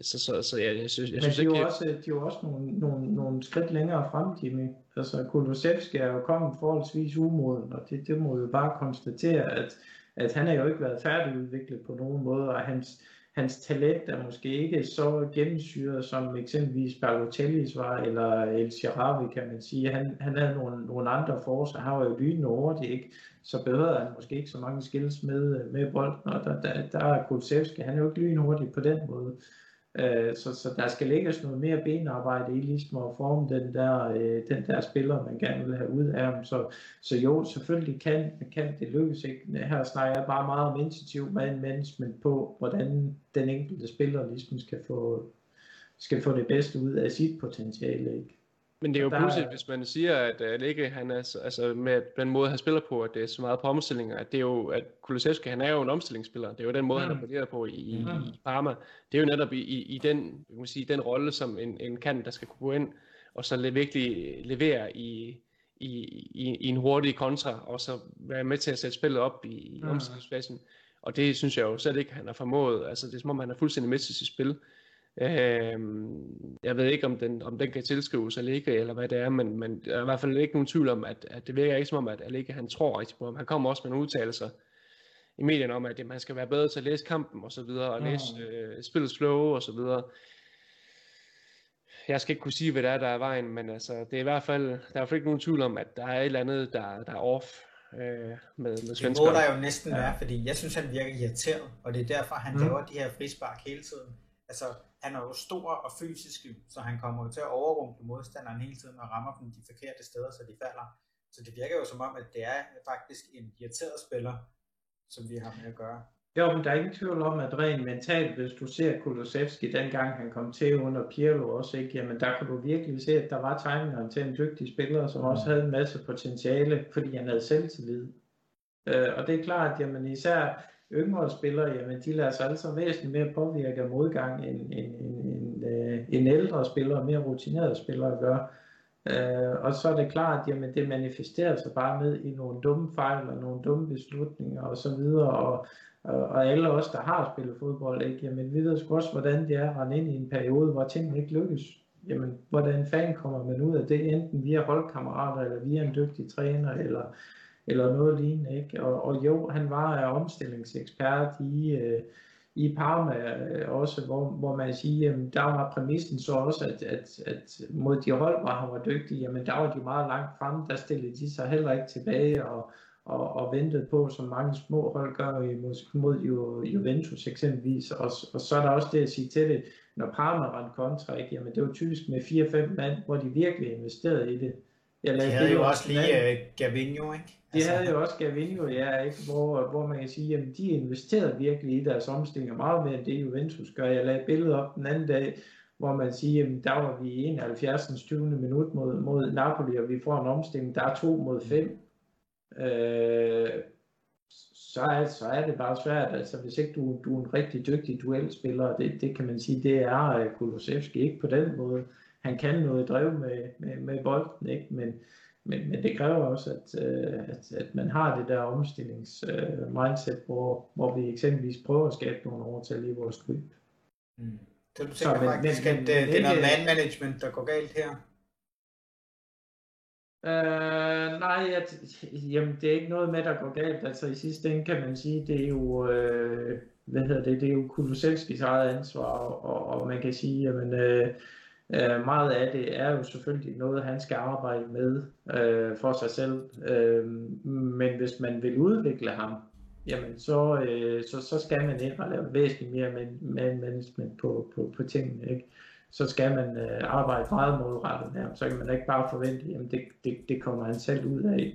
så, så, så jeg, jeg synes, jeg synes
de ikke... Også, de er jo også nogle, nogle, nogle skridt længere frem, Jimmy. Altså, Kulusevski er jo kommet forholdsvis umoden, og det, det må vi bare konstatere, at, at han har jo ikke været færdigudviklet på nogen måde, og hans, hans talent er måske ikke så gennemsyret, som eksempelvis Balotellis var, eller El Sharawi, kan man sige. Han, han havde nogle, nogle andre forser. Han var jo lynende hurtig, ikke? så behøvede han måske ikke så mange skills med, med bolden, og der, der, der er Kulusevski, han er jo ikke lynhurtig på den måde. Øh, så, så der skal lægges noget mere benarbejde i ligesom at forme den der, øh, den der spiller, man gerne vil have ud af ham. Så, så jo, selvfølgelig kan, kan det lykkes. Ikke? Her snakker jeg bare meget om initiativ man management på, hvordan den enkelte spiller ligesom skal få, skal få det bedste ud af sit potentiale. Ikke?
Men det er jo der... pludselig, hvis man siger, at Allegri, han er, altså med den måde, han spiller på, at det er så meget på omstillinger, at det er jo, at Kulusevski, han er jo en omstillingsspiller. Det er jo den måde, mm. han har på i, mm. i Parma. Det er jo netop i, i, i den, jeg må sige, den rolle, som en, en kan, der skal kunne gå ind, og så virkelig levere i, i, i, i en hurtig kontra, og så være med til at sætte spillet op i, i mm. omstillingsfasen. Og det synes jeg jo slet ikke, han har formået. Altså, det er som om, han er fuldstændig til sit spil. Øh, jeg ved ikke, om den, om den kan tilskrives Allegri, eller hvad det er, men, men der er i hvert fald ikke nogen tvivl om, at, at det virker ikke som om, at Allegri han tror rigtig på ham. Han kommer også med nogle udtalelser i medierne om, at man skal være bedre til at læse kampen og så videre, og læse øh, spillets flow og så videre. Jeg skal ikke kunne sige, hvad det er, der er vejen, men altså, det er i hvert fald, der er i hvert fald ikke nogen tvivl om, at der er et eller andet, der, der er off øh, med, med svenskerne.
Det må der jo næsten ja. være, fordi jeg synes, han virker irriteret, og det er derfor, han mm. laver de her frispark hele tiden. Altså, han er jo stor og fysisk, så han kommer jo til at overrumple modstanderen hele tiden og rammer dem de forkerte steder, så de falder. Så det virker jo som om, at det er faktisk en irriteret spiller, som vi har med at gøre.
Jo, men der er ingen tvivl om, at rent mentalt, hvis du ser Kulosevski, dengang han kom til under Pirlo også, ikke, jamen der kunne du virkelig se, at der var tegninger til en dygtig spiller, som også havde en masse potentiale, fordi han havde selvtillid. Øh, og det er klart, jamen især yngre spillere, jamen de lader sig altså væsentligt mere påvirke af modgang, end, end, end, end, øh, end ældre spillere, mere rutinerede spillere gør. Øh, og så er det klart, at jamen, det manifesterer sig bare med i nogle dumme fejl og nogle dumme beslutninger og så videre, og, og, og alle os, der har spillet fodbold, ikke? Jamen, vi ved sgu også, hvordan det er at rende ind i en periode, hvor tingene ikke lykkes. Jamen, hvordan fan kommer man ud af det, enten via holdkammerater, eller via en dygtig træner, eller eller noget lignende. Ikke? Og, og jo, han var omstillingsekspert i, øh, i Parma øh, også, hvor, hvor man siger, jamen, der var præmissen så også, at, at, at mod de hold, hvor han var dygtig, jamen der var de meget langt fremme, der stillede de sig heller ikke tilbage og, og, og ventede på, som mange små hold gør mod, mod Juventus eksempelvis. Og, og så er der også det at sige til det, når Parma var en kontra, ikke? jamen det var typisk med 4-5 mand, hvor de virkelig investerede i det.
Jeg de havde jo også lige uh, Gavinho, ikke?
De altså... havde jo også Gavinho, ja, ikke? Hvor, hvor man kan sige, at de investerede virkelig i deres omstillinger meget mere end det Juventus gør. Jeg lagde billedet op den anden dag, hvor man siger, at der var vi i 71. 20. minut mod, mod Napoli, og vi får en omstilling, der er to mod fem. Øh, så, er, så er det bare svært. Altså, hvis ikke du, du er en rigtig dygtig duelspiller, det, det kan man sige, det er uh, Kulusevski ikke på den måde. Han kan noget drev med, med, med bolden, ikke? Men, men, men det kræver også, at, uh, at, at man har det der omstillings-mindset, uh, hvor, hvor vi eksempelvis prøver at skabe nogle overtal i vores klub.
Mm. Så du tænker så, men, faktisk, men, at det, det er noget man-management, der går galt her?
Øh, nej, at, jamen, det er ikke noget med, der går galt. Altså i sidste ende kan man sige, det er jo, øh, hvad hedder det, det er jo Kulusevskis eget ansvar, og, og man kan sige, jamen, øh, øh, meget af det er jo selvfølgelig noget, han skal arbejde med øh, for sig selv. Øh, men hvis man vil udvikle ham, jamen så, øh, så, så skal man ind og lave væsentligt mere management på, på, på tingene. Ikke? så skal man øh, arbejde meget målrettet der. Så kan man ikke bare forvente, at det, det, det kommer han selv ud af.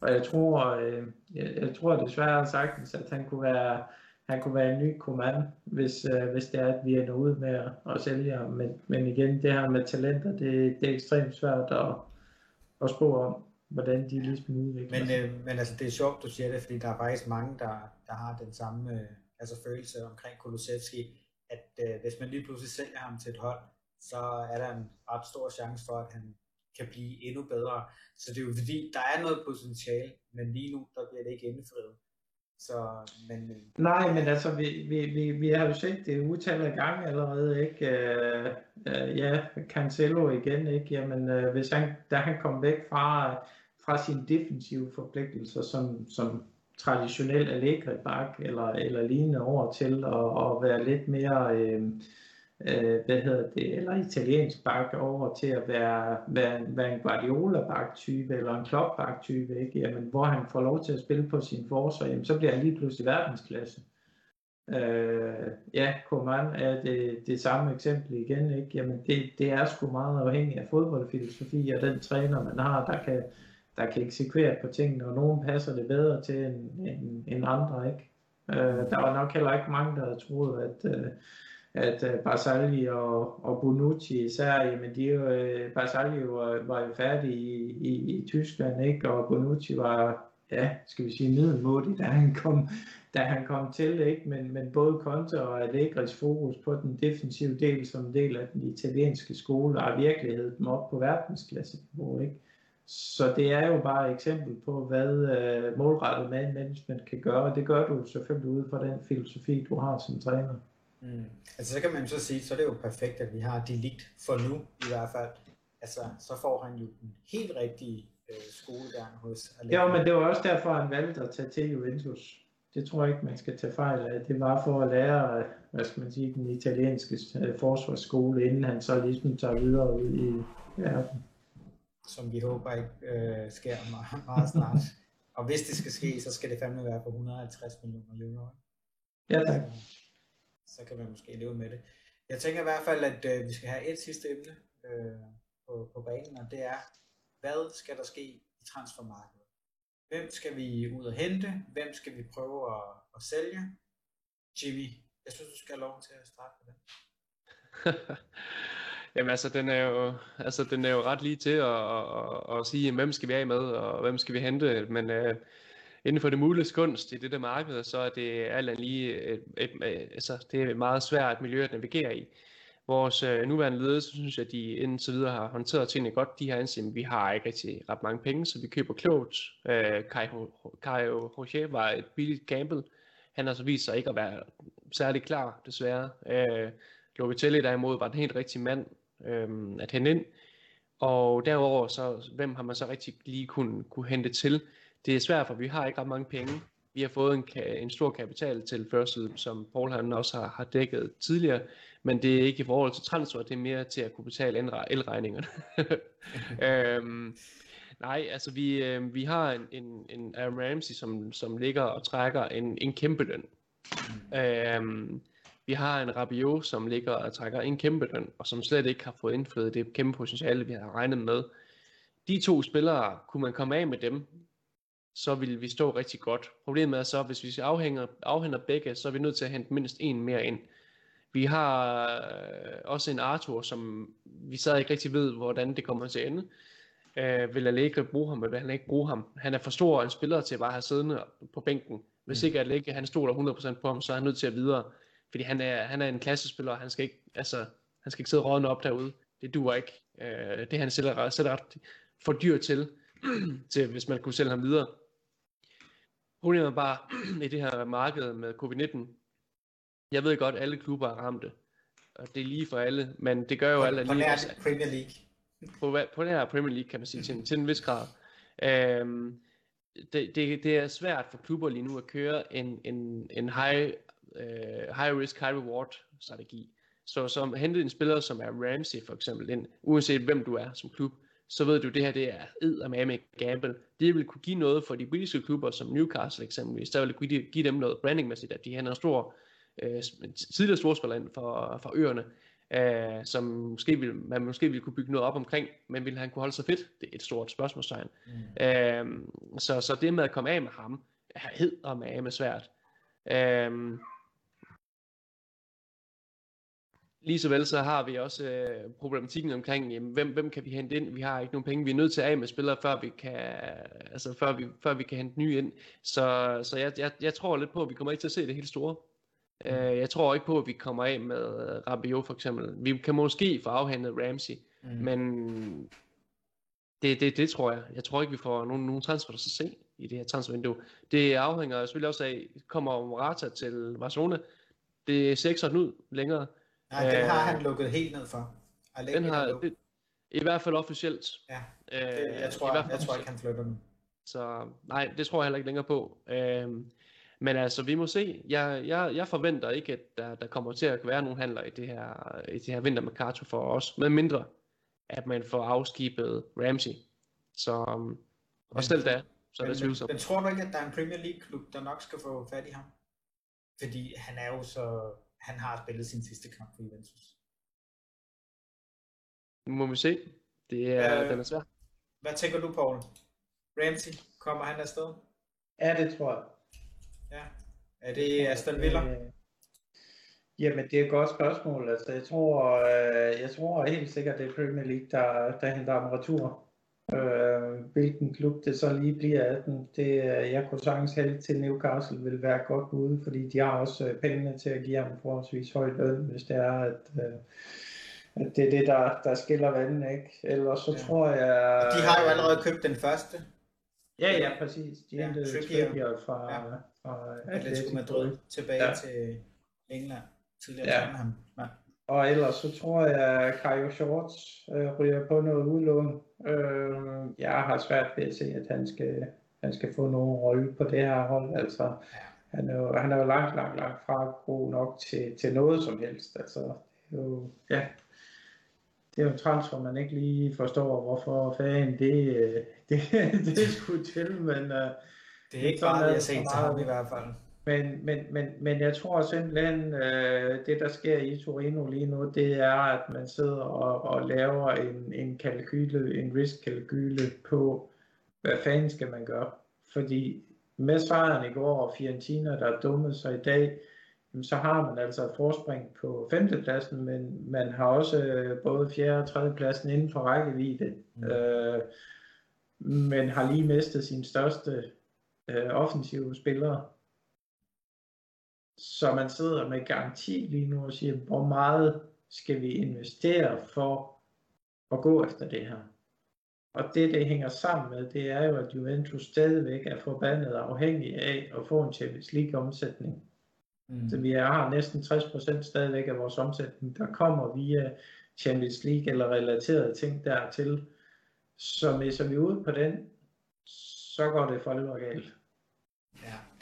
Og jeg tror, øh, jeg, jeg tror desværre sagtens, at han kunne være, han kunne være en ny kommand, hvis, øh, hvis det er, at vi er nået ud med at, at sælge ham. Men, men igen, det her med talenter, det, det er ekstremt svært at, at spå om, hvordan de ligesom udvikler
men, øh, men altså, det er sjovt, du siger det, fordi der er faktisk mange, der, der har den samme øh, altså følelse omkring Kulusevski at øh, hvis man lige pludselig sælger ham til et hold, så er der en ret stor chance for, at han kan blive endnu bedre. Så det er jo fordi, der er noget potentiale, men lige nu, der bliver det ikke indfriet. Så, men,
Nej, men altså, vi, vi, vi, vi har jo set det utal af gange allerede, ikke? Øh, øh, ja, Cancelo igen, ikke? Jamen, øh, hvis han, da han kom væk fra, fra sine defensive forpligtelser, som, som traditionel Allegri bak eller, eller lignende over til at, at være lidt mere øh, øh, hvad hedder det, eller italiensk bak over til at være, være, være en Guardiola bak type eller en Klopp bak type, ikke? Jamen, hvor han får lov til at spille på sin forsvar, jamen, så bliver han lige pludselig verdensklasse. Øh, ja, Koman er det, det samme eksempel igen, ikke? Jamen, det, det er sgu meget afhængigt af fodboldfilosofi og den træner, man har, der kan, der kan eksekvere på tingene, og nogen passer det bedre til end, end, end andre, ikke? Øh, der var nok heller ikke mange, der havde troet, at, øh, at øh, Barzagli og, og Bonucci især, jamen de jo, øh, Barzagli var, var jo færdig i, i, i Tyskland, ikke? Og Bonucci var, ja, skal vi sige, middelmådig, da han kom, da han kom til, ikke? Men, men både Conte og Allegris fokus på den defensive del som en del af den italienske skole, har virkeligheden dem op på verdensklasse, niveau, ikke? Så det er jo bare et eksempel på, hvad uh, målrettet man management kan gøre, og det gør du selvfølgelig ud fra den filosofi, du har som træner.
Mm. Altså så kan man så sige, så er det jo perfekt, at vi har Delict for nu i hvert fald. Altså så får han jo den helt rigtige øh, skolegang hos
Allegri. Ja, men det var også derfor, han valgte at tage til Juventus. Det tror jeg ikke, man skal tage fejl af. Det var for at lære, hvad skal man sige, den italienske øh, forsvarsskole, inden han så ligesom tager videre ud i verden
som vi håber ikke øh, sker meget, meget snart. og hvis det skal ske, så skal det fandme være på 150 millioner euro.
Ja, tak.
Så, så kan man måske leve med det. Jeg tænker i hvert fald, at øh, vi skal have et sidste emne øh, på, på banen, og det er, hvad skal der ske i transfermarkedet? Hvem skal vi ud og hente? Hvem skal vi prøve at, at sælge? Jimmy, jeg synes, du skal have lov til at starte med det. *laughs*
Jamen altså, den er jo, altså, den er jo ret lige til at, at, at sige, hvem skal vi have med, og hvem skal vi hente, men Øh, inden for det mulige kunst i det der marked, så er det alt lige, øh, et, et, et, altså, det er et meget svært miljø at navigere i. Vores øh, nuværende ledelse synes jeg, at de indtil videre har håndteret tingene godt. De har anset, at vi har ikke rigtig ret mange penge, så vi køber klogt. Øh, Kai, Kai Rocher var et billigt gamble. Han har så vist sig ikke at være særlig klar, desværre. Øh, Locatelli derimod var den helt rigtige mand øh, at hente ind. Og derover så, hvem har man så rigtig lige kunne, kunne hente til? Det er svært, for vi har ikke ret mange penge. Vi har fået en, en stor kapital til førsel, som Paul han også har, har dækket tidligere, men det er ikke i forhold til transfer, det er mere til at kunne betale elregningerne. *laughs* øhm, nej, altså vi, øh, vi har en, en, en Aaron Ramsey, som, som ligger og trækker en, en kæmpe løn. Øhm, vi har en Rabiot, som ligger og trækker en kæmpe løn, og som slet ikke har fået indflydelse det kæmpe potentiale, vi har regnet med. De to spillere, kunne man komme af med dem, så vil vi stå rigtig godt. Problemet er så, hvis vi afhænger, afhænger begge, så er vi nødt til at hente mindst en mere ind. Vi har øh, også en Arthur, som vi stadig ikke rigtig ved, hvordan det kommer til at ende. Øh, vil Allegri bruge ham, eller vil han ikke bruge ham? Han er for stor en spiller til at bare have siddende på bænken. Hvis mm. ikke Allegri han stoler 100% på ham, så er han nødt til at videre. Fordi han er, han er en klassespiller, og han skal ikke, altså, han skal ikke sidde rådende op derude. Det duer ikke. Øh, det er han selv, selv ret for dyr til, til, hvis man kunne sælge ham videre. Problemet er bare *clears throat* i det her marked med covid-19. Jeg ved godt, at alle klubber er ramte. Og det er lige for alle, men det gør jo
på,
alle
på
lige
også. Premier League.
På, på her Premier League, kan man sige, til, til en vis grad. Øhm, det, det, det er svært for klubber lige nu at køre en, en, en high, uh, high risk, high reward strategi. Så som hente en spiller som er Ramsey for eksempel ind, uanset hvem du er som klub, så ved du, at det her det er ed og med gamble. Det vil kunne give noget for de britiske klubber, som Newcastle eksempelvis. Der vil kunne give dem noget brandingmæssigt, at de har en stor øh, tidligere storspiller for, for øerne, øh, som måske vil, man måske ville kunne bygge noget op omkring, men vil han kunne holde sig fedt? Det er et stort spørgsmålstegn. Mm. Øh, så, så det med at komme af med ham, er hed og med svært. Øh, Lige så vel så har vi også øh, problematikken omkring, jamen, hvem, hvem kan vi hente ind? Vi har ikke nogen penge. Vi er nødt til at af med spillere, før vi kan, altså, før vi, før vi kan hente nye ind. Så, så jeg, jeg, jeg tror lidt på, at vi kommer ikke til at se det helt store. Mm. Uh, jeg tror ikke på, at vi kommer af med Rabiot for eksempel. Vi kan måske få afhentet Ramsey, mm. men det, det, det tror jeg. Jeg tror ikke, vi får nogen, nogen transfer at se i det her transfervindue. Det afhænger selvfølgelig også af, kommer Morata til Barcelona. Det ser ikke sådan ud længere.
Nej, den har han lukket helt ned for.
Den har, det, I hvert fald officielt.
Ja, det, jeg, øh, tror, jeg, jeg tror ikke, han flytter den.
Så nej, det tror jeg heller ikke længere på. Øhm, men altså, vi må se. Jeg, jeg, jeg forventer ikke, at der, der kommer til at være nogen handler i det her, i det her vintermercato for os, med mindre at man får afskibet Ramsey. Så, um, og selv da, så er det tvivlsomt.
Men, men tror du ikke, at der er en Premier League-klub, der nok skal få fat i ham? Fordi han er jo så han har spillet sin sidste kamp for Juventus.
Nu må vi se. Det er, øh, den er svær.
Hvad tænker du, Paul? Ramsey, kommer han afsted?
Ja, det tror jeg.
Ja. Er det Aston Villa? Øh,
jamen, det er et godt spørgsmål. Altså, jeg tror, øh, jeg tror helt sikkert, det er Premier League, der, der henter ham retur. Øh, hvilken klub det så lige bliver af den, det, jeg kunne sagtens hælde til Newcastle vil være godt ude, fordi de har også øh, pengene til at give ham forholdsvis højt løn, hvis det er, at, øh, at det er det, der, der skiller vandet, ikke? Ellers så ja. tror jeg...
De har jo allerede købt den første.
Ja, ja, præcis. De ja, hentede Trippier fra, ja.
fra Atletico Madrid tilbage ja. til England. Tidligere ja. ham. Ja.
Og ellers så tror jeg, at Kajo Shorts øh, ryger på noget udlån. Øh, jeg har svært ved at se, at han skal, han skal få nogen rolle på det her hold. Altså, han er jo, han er jo langt, langt, langt fra god nok til, til noget som helst. Altså, det er jo, ja, det er jo træls, hvor man ikke lige forstår, hvorfor fanden det, øh, det, *laughs* det, det skulle til, men... Uh,
det er ikke bare det, jeg set til ham i hvert fald.
Men, men, men, men jeg tror simpelthen, øh, det der sker i Torino lige nu, det er, at man sidder og, og laver en, en kalkyle, en risk-kalkyle på, hvad fanden skal man gøre. Fordi med sejren i går og Fiorentina, der dummet sig i dag, så har man altså et forspring på femtepladsen, men man har også øh, både fjerde og tredje pladsen inden for rækkevidde. Mm. Øh, men har lige mistet sin største øh, offensive spillere så man sidder med garanti lige nu og siger, hvor meget skal vi investere for at gå efter det her. Og det, det hænger sammen med, det er jo, at Juventus stadigvæk er forbandet afhængig af at få en Champions League omsætning. Mm. Så vi har næsten 60% stadigvæk af vores omsætning, der kommer via Champions League eller relaterede ting dertil. Så hvis vi er ude på den, så går det for alvor galt.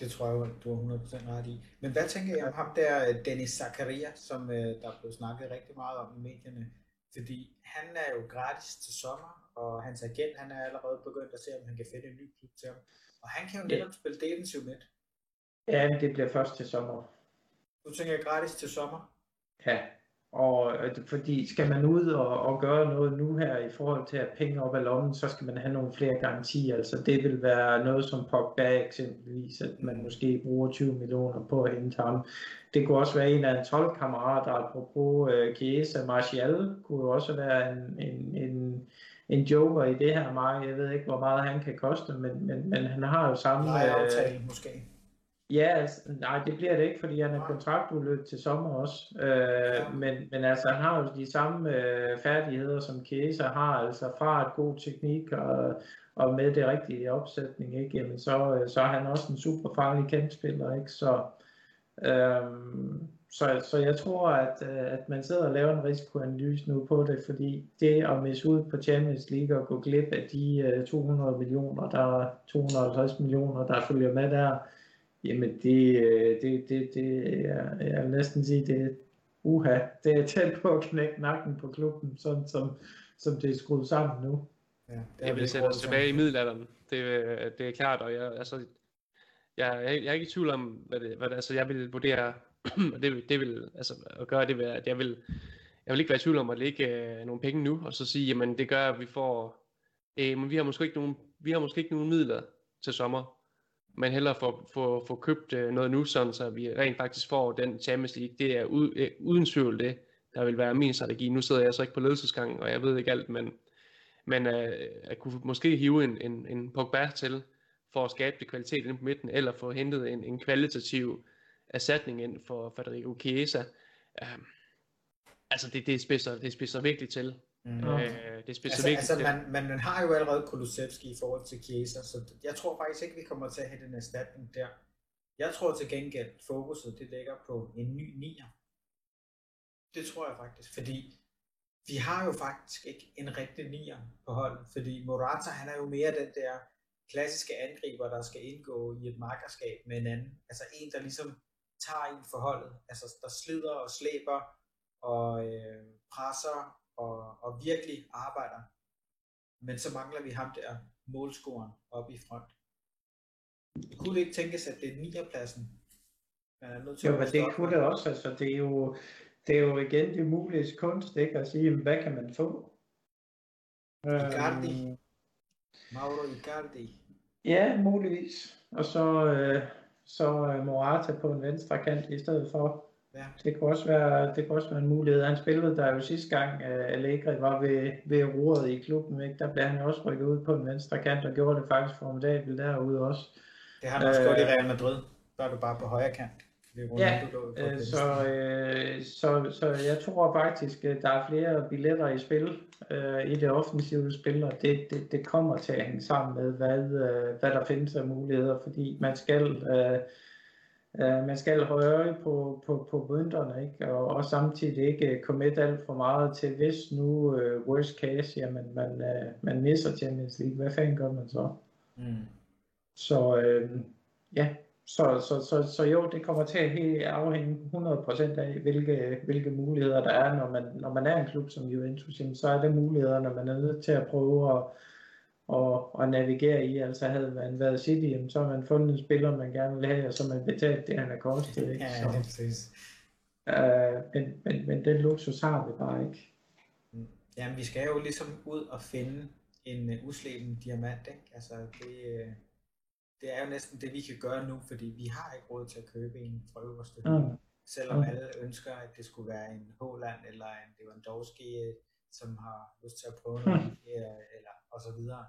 Ja, det tror jeg, du har 100% ret i. Men hvad tænker jeg om ham der, øh, Dennis Zakaria, som øh, der er blevet snakket rigtig meget om i medierne? Fordi han er jo gratis til sommer, og hans agent, han er allerede begyndt at se, om han kan finde en ny klub til ham. Og han kan jo netop spille defensiv midt.
Ja, det bliver først til sommer.
Du tænker gratis til sommer?
Ja, og øh, fordi skal man ud og, og gøre noget nu her i forhold til at penge op af lommen, så skal man have nogle flere garantier. Altså det vil være noget som Pogba eksempelvis, at man måske bruger 20 millioner på at hente ham. Det kunne også være en af en 12 kammerater, apropos uh, Chiesa Martial, kunne også være en, en, en, en joker i det her marked. Jeg ved ikke, hvor meget han kan koste, men, men, men han har jo samme...
Lejeaftale uh, måske.
Ja, altså, nej, det bliver det ikke, fordi han er kontraktudløb til sommer også. Øh, men, men altså, han har jo de samme øh, færdigheder, som Chiesa har, altså fra et god teknik og, og med det rigtige opsætning, ikke? Jamen, så, øh, så er han også en super farlig kæmpespiller, ikke? Så, øh, så, så jeg tror, at, øh, at man sidder og laver en risikoanalyse nu på det, fordi det at misse ud på Champions League og gå glip af de øh, 200 millioner, der 250 millioner, der følger med der, Jamen det, øh, det, det, det er, jeg vil næsten sige, det er uha, det er tæt på at knække nakken på klubben, sådan som, som det er skruet sammen nu.
Ja, jeg vil sætte os tilbage i middelalderen, det, det er klart, og jeg, altså, jeg, jeg, jeg er ikke i tvivl om, hvad det, hvad det altså, jeg vil vurdere, *clears throat* og det, det vil, altså, at gøre det, at jeg vil, jeg vil ikke være i tvivl om at lægge øh, nogle penge nu, og så sige, jamen det gør, at vi får, øh, men vi har måske ikke nogen, vi har måske ikke nogen midler til sommer, men hellere få, få, få købt øh, noget nu, sådan så vi rent faktisk får den Champions League. Det er ud, øh, uden tvivl det, der vil være min strategi. Nu sidder jeg så ikke på ledelsesgangen, og jeg ved ikke alt, men, men øh, at kunne måske hive en, en, en Pogba til, for at skabe det kvalitet inde på midten, eller få hentet en, en kvalitativ erstatning ind for Federico Chiesa. Øh, altså det, det, spidser, det spidser virkelig til. Mm. Øh,
det er altså, altså man, man, man har jo allerede Kulusevski i forhold til Chiesa, så jeg tror faktisk ikke, vi kommer til at have den erstatning der. Jeg tror til gengæld, at fokuset det ligger på en ny nier. Det tror jeg faktisk, fordi vi har jo faktisk ikke en rigtig nier på holdet, fordi Morata han er jo mere den der klassiske angriber, der skal indgå i et markerskab med en anden. Altså en, der ligesom tager en for holdet, altså der slider og slæber og øh, presser og, og virkelig arbejder. Men så mangler vi ham der målscoren op i front. Kunne det ikke tænkes, at det er 9. pladsen?
Man er nødt til jo, men det kunne det også. Altså, det, er jo, det er jo igen det mulige kunst, ikke? At sige, hvad kan man få?
Icardi. Um, Mauro Icardi.
Ja, muligvis. Og så, øh, så Morata på en venstre kant i stedet for. Ja. Det kunne også være, det kunne også være en mulighed. Han spillede der jo sidste gang, uh, Allegri var ved, ved roret i klubben, ikke? der blev han også rykket ud på den venstre kant og gjorde det faktisk formidabelt derude også.
Det har han også uh, gjort i Real Madrid. Der er du bare på højre kant.
Ja, øh, så, øh, så, så jeg tror faktisk, at der er flere billetter i spil øh, i det offensive spil, og det, det, det kommer til at hænge sammen med, hvad, øh, hvad der findes af muligheder, fordi man skal øh, Uh, man skal holde øje på, på, på mønterne, ikke? Og, og samtidig ikke commit alt for meget til, hvis nu uh, worst case, jamen man, uh, man misser Champions League, hvad fanden gør man så? Mm. Så uh, ja, så, så, så, så jo, det kommer til at helt afhænge 100% af, hvilke, hvilke muligheder der er, når man, når man er en klub som Juventus, så er det muligheder, når man er nødt til at prøve at og, og navigere i. Altså havde man været City, så har man fundet en spiller, man gerne vil have, og så man betalt det, han har kostet. Ikke?
Ja, det er præcis.
Øh, men, men, men den luksus har vi bare ikke.
Mm. Jamen, vi skal jo ligesom ud og finde en uh, usleben diamant, ikke? Altså, det, uh, det er jo næsten det, vi kan gøre nu, fordi vi har ikke råd til at købe en fra øverste mm. Selvom mm. alle ønsker, at det skulle være en Håland eller en Lewandowski, som har lyst til at prøve *laughs* noget, mm. eller og så videre.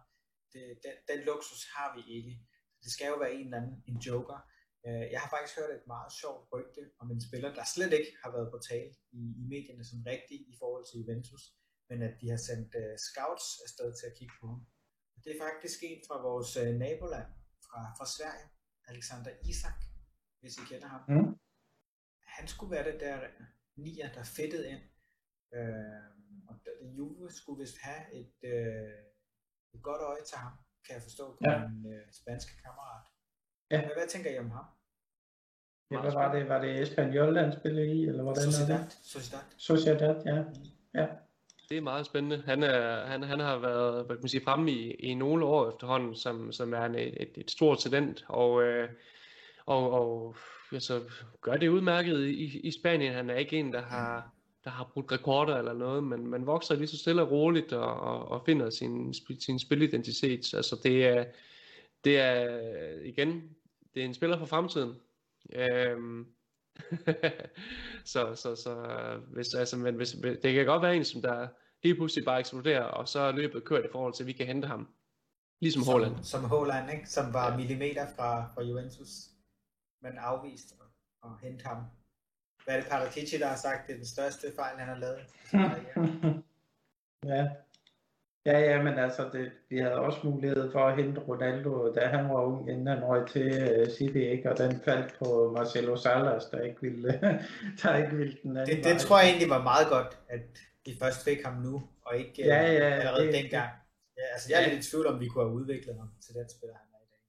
Det, den, den luksus har vi ikke. Det skal jo være en eller anden en joker. Øh, jeg har faktisk hørt et meget sjovt rygte om en spiller, der slet ikke har været på tale i, i medierne som rigtig i forhold til Juventus, men at de har sendt uh, scouts afsted til at kigge på ham. Det er faktisk en fra vores uh, naboland, fra, fra Sverige, Alexander Isak, hvis I kender ham. Mm. Han skulle være det der nier, der fedtede ind. Uh, og Juve skulle vist have et, uh, et godt øje til ham, kan jeg forstå på ja. min øh, spanske kammerat. Ja. Hvad, hvad tænker I om ham?
Ja, hvad var det? Var det Espanyol, han spillede i, eller hvordan
Sociedad.
er det?
Sociedad.
Sociedad, ja. ja.
Det er meget spændende. Han, er, han, han har været hvad kan man sige, fremme i, i nogle år efterhånden, som, som er en, et, et stort talent, og, øh, og, og altså, gør det udmærket i, i Spanien. Han er ikke en, der har, der har brugt rekorder eller noget, men man vokser lige så stille og roligt og, og, og finder sin, sin spilidentitet. Altså det er, det er igen, det er en spiller for fremtiden. Øhm, *laughs* så, så, så hvis, altså, men hvis, det kan godt være en, som der lige pludselig bare eksploderer, og så er løbet kørt i forhold til, at vi kan hente ham. Ligesom
Som,
Haaland.
som Haaland, ikke? Som var millimeter fra, fra Juventus. Men afvist at, at hente ham. Hvad er det Paratici, der har sagt, det er den største fejl, han har lavet?
ja. Ja, ja, men altså, det, vi havde også mulighed for at hente Ronaldo, da han var ung, inden han røg til uh, City, ikke? og den faldt på Marcelo Salas, der ikke ville, *laughs* der ikke ville den anden
Det, det tror jeg egentlig var meget godt, at de først fik ham nu, og ikke øh,
Ja, ja,
allerede
det-
dengang. Ja, altså, jeg er lidt i tvivl om, vi kunne have udviklet ham til den spiller, han er i dag.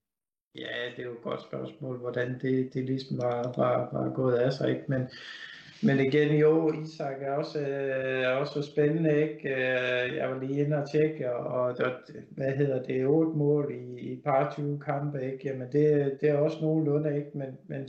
Ja, det er jo et godt spørgsmål, hvordan det, det ligesom var, var, var gået af sig, ikke? Men, men igen, jo, Isak er også, øh, er også spændende, ikke? Øh, jeg var lige inde og tjekke, og, og hvad hedder det, otte mål i, i et par 20 kampe, ikke? Jamen, det, det er også nogenlunde, ikke? Men, men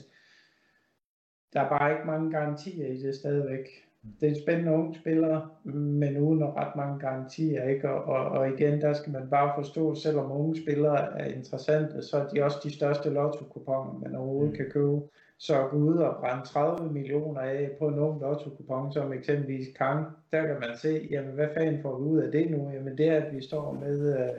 der er bare ikke mange garantier i det stadigvæk. Det er en spændende ung spiller, men uden ret mange garantier, ikke? Og, og, og igen, der skal man bare forstå, selvom unge spillere er interessante, så er de også de største lotto-kuponer, man overhovedet kan købe. Så at gå ud og brænde 30 millioner af på en ung lotto-kupon, som eksempelvis Kang, der kan man se, jamen hvad fanden får vi ud af det nu? Jamen det er, at vi står med, øh,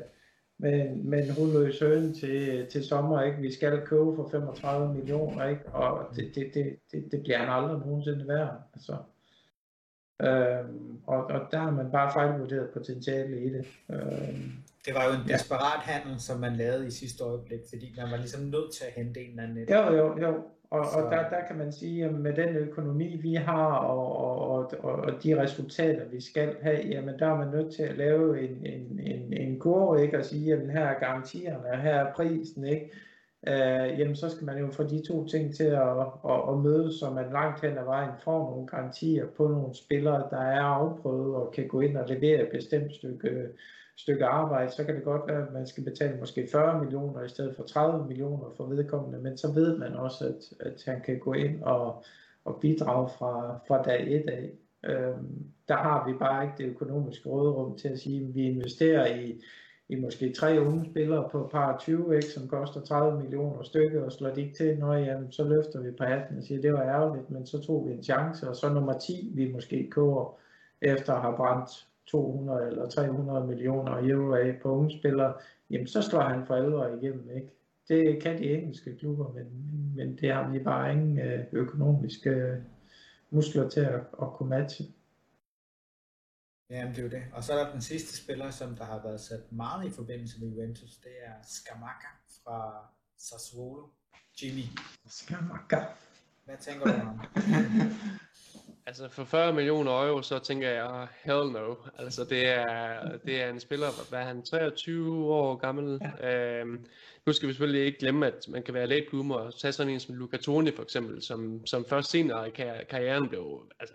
med, en, med en hudløs høne til, til sommer, ikke? Vi skal købe for 35 millioner, ikke? Og det, det, det, det, det bliver han aldrig nogensinde værd, altså. Øhm, og, og der har man bare fejlvurderet potentiale i det. Øhm,
Det var jo en
Ja.
desperat handel, som man lavede i sidste øjeblik, fordi man var ligesom nødt til at hente en eller anden.
Jo, jo, jo. Og,
Så-
og der, der kan man sige, at med den økonomi, vi har, og, og, og, og, de resultater, vi skal have, jamen der er man nødt til at lave en, en, en, en kurve, ikke? Og sige, at her er garantierne, her er prisen, ikke? Øh, jamen så skal man jo få de to ting til at, at, at mødes, så man langt hen ad vejen får nogle garantier på nogle spillere, der er afprøvet og kan gå ind og levere et bestemt stykke, stykke arbejde, så kan det godt være, at man skal betale måske 40 millioner i stedet for 30 millioner for vedkommende, men så ved man også, at, at han kan gå ind og, og bidrage fra, fra dag et af. Øhm, der har vi bare ikke det økonomiske råderum til at sige, at vi investerer i, i måske tre unge spillere på par 20, ikke, som koster 30 millioner stykket, og slår de ikke til, når jamen, så løfter vi på hatten og siger, det var ærgerligt, men så tog vi en chance, og så nummer 10, vi måske køber efter at have brændt 200 eller 300 millioner euro af på unge spillere, jamen så slår han for alvor igennem, ikke? Det kan de engelske klubber, men, men det har vi bare ingen øh, økonomiske øh, muskler til at, at kunne matche.
Jamen, det er jo det. Og så er der den sidste spiller, som der har været sat meget i forbindelse med Juventus. Det er Scamacca fra Sassuolo. Jimmy,
Skamaka.
hvad tænker du om? *laughs*
Altså for 40 millioner euro, så tænker jeg, hell no. Altså det er, det er en spiller, hvad er han, 23 år gammel. Ja. Øhm, nu skal vi selvfølgelig ikke glemme, at man kan være late bloomer og tage sådan en som Luca Toni for eksempel, som, som først senere i kar- karrieren blev altså,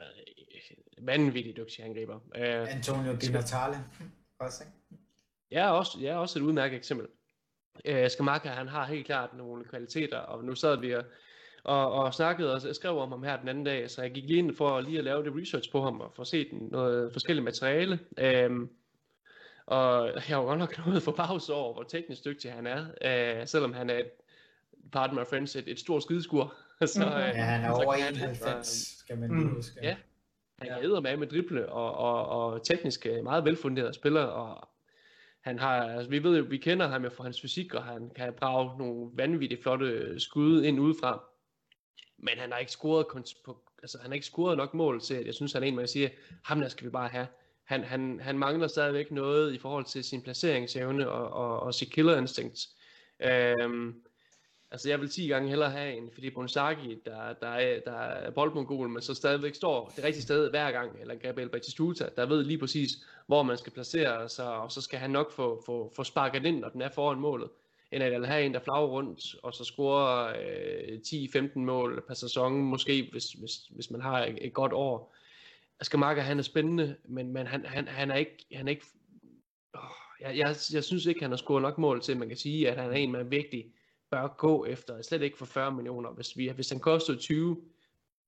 vanvittigt dygtig angriber. Øh,
Antonio Di Natale. Også, ikke?
Jeg er også, er også et udmærket eksempel. Øh, Skamaka, han har helt klart nogle kvaliteter, og nu sad vi og, og, og snakkede og skrev om ham her den anden dag, så jeg gik lige ind for lige at lave det research på ham og få set noget forskelligt materiale. Øhm, og jeg var godt nok *laughs* noget for pause over, hvor teknisk dygtig han er, øh, selvom han er et, pardon my friends, et, et stort skideskur. *laughs* så, øh,
Ja, han er
så
over
kan han
91, skal man
Mm.
lige huske.
Ja. Han
Ja.
kan med med drible og, og, og teknisk øh, meget velfunderet spiller, og han har, altså vi ved jo, vi kender ham jo for hans fysik, og han kan brage nogle vanvittigt flotte skud ind udefra. Men han har ikke scoret, på, altså han har ikke scoret nok mål til, at jeg synes, han er en, man kan sige, ham der skal vi bare have. Han, han, han mangler stadigvæk noget i forhold til sin placeringsevne og, og, og sit killer instinct. Øhm, altså jeg vil 10 gange hellere have en Filippo Inzaghi, der, der, er, der er boldmongol, men så stadigvæk står det rigtige sted hver gang, eller Gabriel Batistuta, der ved lige præcis, hvor man skal placere sig, og så skal han nok få, få, få sparket ind, når den er foran målet, end at have en, der flager rundt, og så scorer øh, 10-15 mål per sæson, måske hvis, hvis, hvis man har et, et godt år. Asger han er spændende, men, men han, han, han er ikke, han er ikke oh, jeg, jeg, jeg synes ikke, han har scoret nok mål til, at man kan sige, at han er en, man vigtig bør gå efter. Slet ikke for 40 millioner. Hvis, vi, hvis han koster 20,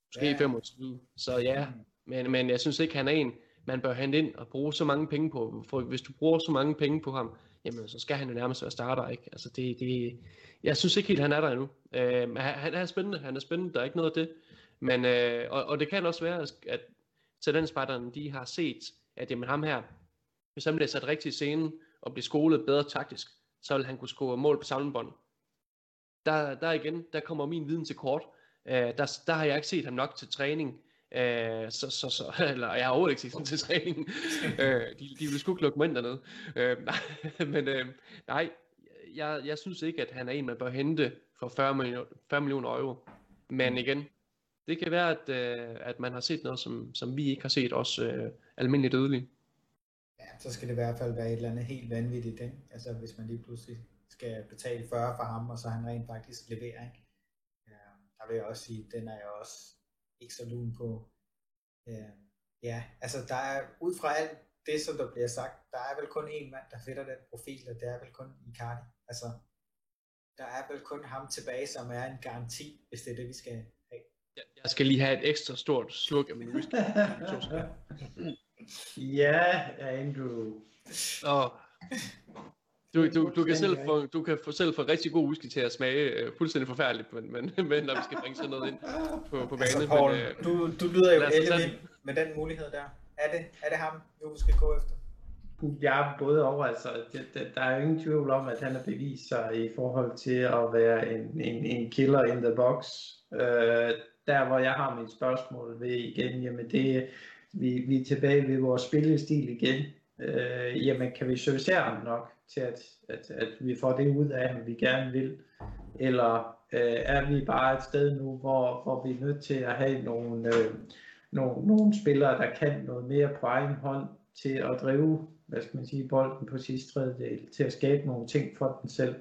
måske ja. 25, så ja. Men, men jeg synes ikke, han er en, man bør hente ind og bruge så mange penge på. For hvis du bruger så mange penge på ham, jamen så skal han jo nærmest være starter, ikke? Altså det, det, jeg synes ikke helt, han er der endnu. Øh, han, han er spændende, han er spændende, der er ikke noget af det. Men, øh, og, og det kan også være, at talentspejderne, de har set, at jamen ham her, hvis han bliver sat rigtigt i scenen, og bliver skolet bedre taktisk, så vil han kunne score mål på samlebånd. Der, der igen, der kommer min viden til kort. Uh, der, der har jeg ikke set ham nok til træning. Uh, så, så, så, *laughs* eller jeg har overhovedet ikke set ham til træning. uh, *laughs* de, de vil sgu ikke lukke mig ind dernede. Uh, nej, *laughs* men uh, nej, jeg, jeg synes ikke, at han er en, man bør hente for 40 millioner, 40 millioner euro. Men mm. igen, det kan være, at, uh, at man har set noget, som, som vi ikke har set, også uh, almindeligt dødelige
så skal det i hvert fald være et eller andet helt vanvittigt, ikke? Altså hvis man lige pludselig skal betale 40 for ham, og så han rent faktisk leverer, ikke? Ja, der vil jeg også sige, den er jeg også ikke så lun på. Ja, ja, altså der er, ud fra alt det, som der bliver sagt, der er vel kun en mand, der fitter den profil, og det er vel kun Icardi. Altså, der er vel kun ham tilbage, som er en garanti, hvis det er det, vi skal have.
Jeg skal lige have et ekstra stort sluk af min whisky. *laughs*
Ja, Andrew.
Oh. Du, du, du, kan selv få, du kan få selv få rigtig god whisky til at smage uh, fuldstændig forfærdeligt, men, men, *laughs* men når vi skal bringe sådan noget ind på, på banen. Altså,
Paul,
men,
uh, du, du lyder jo ellevild med den mulighed der. Er det, er det ham, vi skal gå efter?
Ja, både over. Altså, det, det, der er jo ingen tvivl om, at han har bevist sig i forhold til at være en, en, en killer in the box. Uh, der, hvor jeg har mit spørgsmål ved igen, jamen det, vi, vi er tilbage ved vores spillestil igen, øh, jamen kan vi servicere ham nok til, at, at, at vi får det ud af ham, vi gerne vil? Eller øh, er vi bare et sted nu, hvor, hvor vi er nødt til at have nogle, øh, nogle, nogle spillere, der kan noget mere på egen hånd til at drive hvad skal man sige, bolden på sidste tredjedel, til at skabe nogle ting for den selv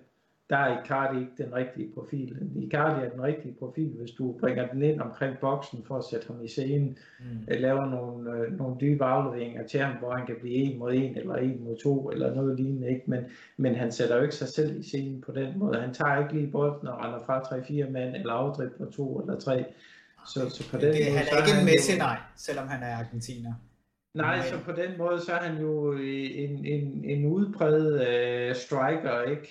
der er Icardi ikke den rigtige profil. Icardi er den rigtige profil, hvis du bringer den ind omkring boksen for at sætte ham i scenen, mm. Øh, laver nogle, øh, nogle dybe afleveringer til ham, hvor han kan blive en mod en eller en mod to eller noget lignende. Ikke? Men, men han sætter jo ikke sig selv i scenen på den måde. Han tager ikke lige bolden og render fra 3-4 mand eller afdribler to eller tre. Så, så på den
det, måde, han er ikke en Messi, nej, selvom han er argentiner.
Nej, så på den måde, så er han jo en, en, en udbredt uh, striker, ikke?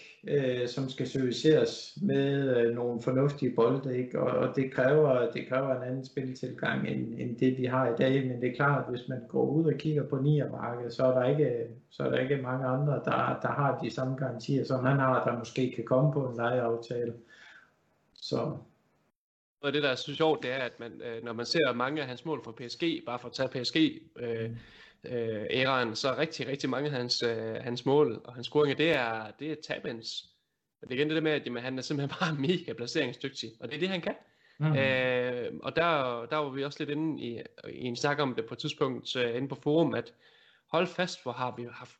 Uh, som skal serviceres med uh, nogle fornuftige bolde, ikke? Og, og det, kræver, det kræver en anden spiltilgang, end, end det vi har i dag, men det er klart, at hvis man går ud og kigger på niermarkedet, så er der ikke, så er der ikke mange andre, der, der har de samme garantier, som han har, der måske kan komme på en lejeaftale. Så
og det, der er så sjovt, det er, at man, øh, når man ser mange af hans mål for PSG, bare for at tage PSG, øh, øh, æraen, så er rigtig, rigtig mange af hans, øh, hans mål og hans scoringer, det er, det er tabins. Og det er igen det der med, at jamen, han er simpelthen *laughs* bare mega placeringsdygtig, og det er det, han kan. Mm. Øh, og der, der var vi også lidt inde i, i en snak om det på et tidspunkt uh, inde på forum, at hold fast, hvor har vi haft,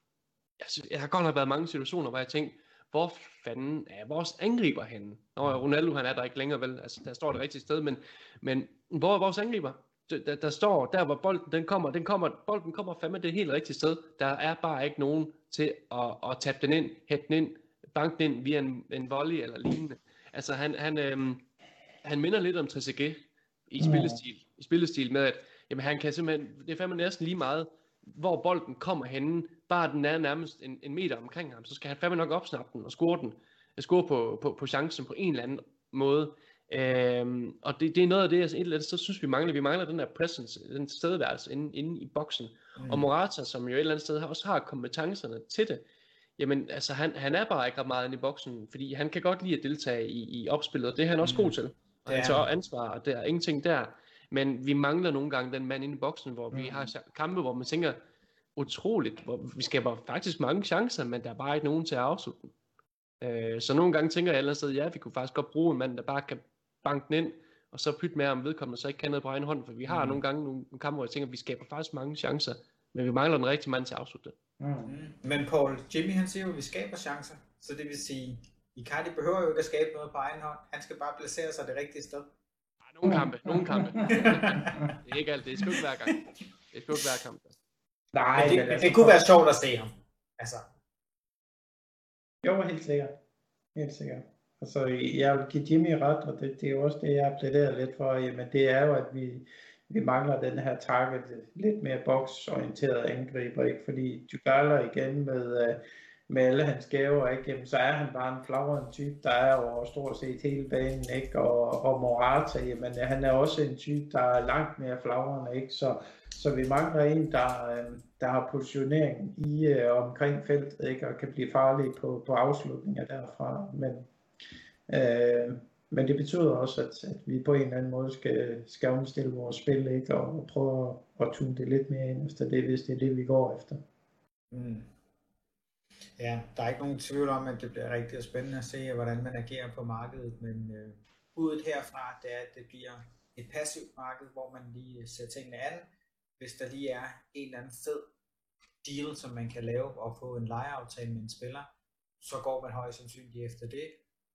altså, jeg har godt nok været mange situationer, hvor jeg tænkte, hvor fanden er vores angriber henne? Nå, Ronaldo han er der ikke længere vel, altså der står det rigtige sted, men, men hvor er vores angriber? Der, der, står, der hvor bolden den kommer, den kommer, bolden kommer fandme det helt rigtige sted. Der er bare ikke nogen til at, at tabe den ind, hætte den ind, banke den ind via en, en volley eller lignende. Altså han, han, øhm, han minder lidt om Trezeguet i spillestil, i spillestil med, at jamen, han kan simpelthen, det er fandme næsten lige meget, hvor bolden kommer henne, bare den er nærmest en, en meter omkring ham, så skal han fandme nok opsnappe den og score den, score på, på, på chancen på en eller anden måde. Øhm, og det, det er noget af det, altså et eller andet, så synes vi mangler, vi mangler den der presence, den stedværelse inde, inde i boksen. Mm. Og Morata, som jo et eller andet sted også har kompetencerne til det, jamen altså han, han er bare ikke ret meget inde i boksen, fordi han kan godt lide at deltage i, i opspillet, og det er han også mm. god til. Og han tager ansvar, og der er ingenting der. Men vi mangler nogle gange den mand inde i boksen, hvor mm. vi har kampe, hvor man tænker, utroligt, hvor vi skaber faktisk mange chancer, men der er bare ikke nogen til at afslutte den. Øh, så nogle gange tænker jeg ellers, at ja, vi kunne faktisk godt bruge en mand, der bare kan banke den ind, og så pytte med, om vedkommende så ikke kan noget på egen hånd, for vi har mm. nogle gange nogle, kampe, hvor jeg tænker, at vi skaber faktisk mange chancer, men vi mangler den rigtige mand til at afslutte det.
Mm. Men Paul, Jimmy han siger jo, at vi skaber chancer, så det vil sige, Icardi behøver jo ikke at skabe noget på egen hånd. Han skal bare placere sig det rigtige sted.
Nogle kampe, nogle kampe. *laughs* det er ikke alt, det er sgu ikke hver gang. Det er sgu ikke hver kamp.
Nej, men det, men altså, det kunne være sjovt at se ham. Altså.
Jo, helt sikkert. Helt sikkert. Altså, jeg vil give Jimmy ret, og det, det er jo også det, jeg plæderer lidt for. Jamen, det er jo, at vi, vi mangler den her target, lidt mere boksorienteret angriber, ikke? Fordi Dybala igen med, øh, med alle hans gaver, ikke? Jamen, så er han bare en flagrende type, der er over stort set hele banen, ikke? Og, og Morata, jamen, han er også en type, der er langt mere flagrende, ikke? Så, så vi mangler en, der, øhm, der har positionering i øh, omkring feltet, ikke? Og kan blive farlig på, på afslutninger derfra. Men, øh, men det betyder også, at, at vi på en eller anden måde skal, skal omstille vores spil, ikke? Og prøve at, at tune det lidt mere ind efter det, hvis det er det, vi går efter. Mm.
Ja, der er ikke nogen tvivl om, at det bliver rigtig spændende at se, hvordan man agerer på markedet, men øh, budet herfra, det er, at det bliver et passivt marked, hvor man lige ser tingene an. Hvis der lige er en eller anden fed deal, som man kan lave og få en lejeaftale med en spiller, så går man højst sandsynligt efter det.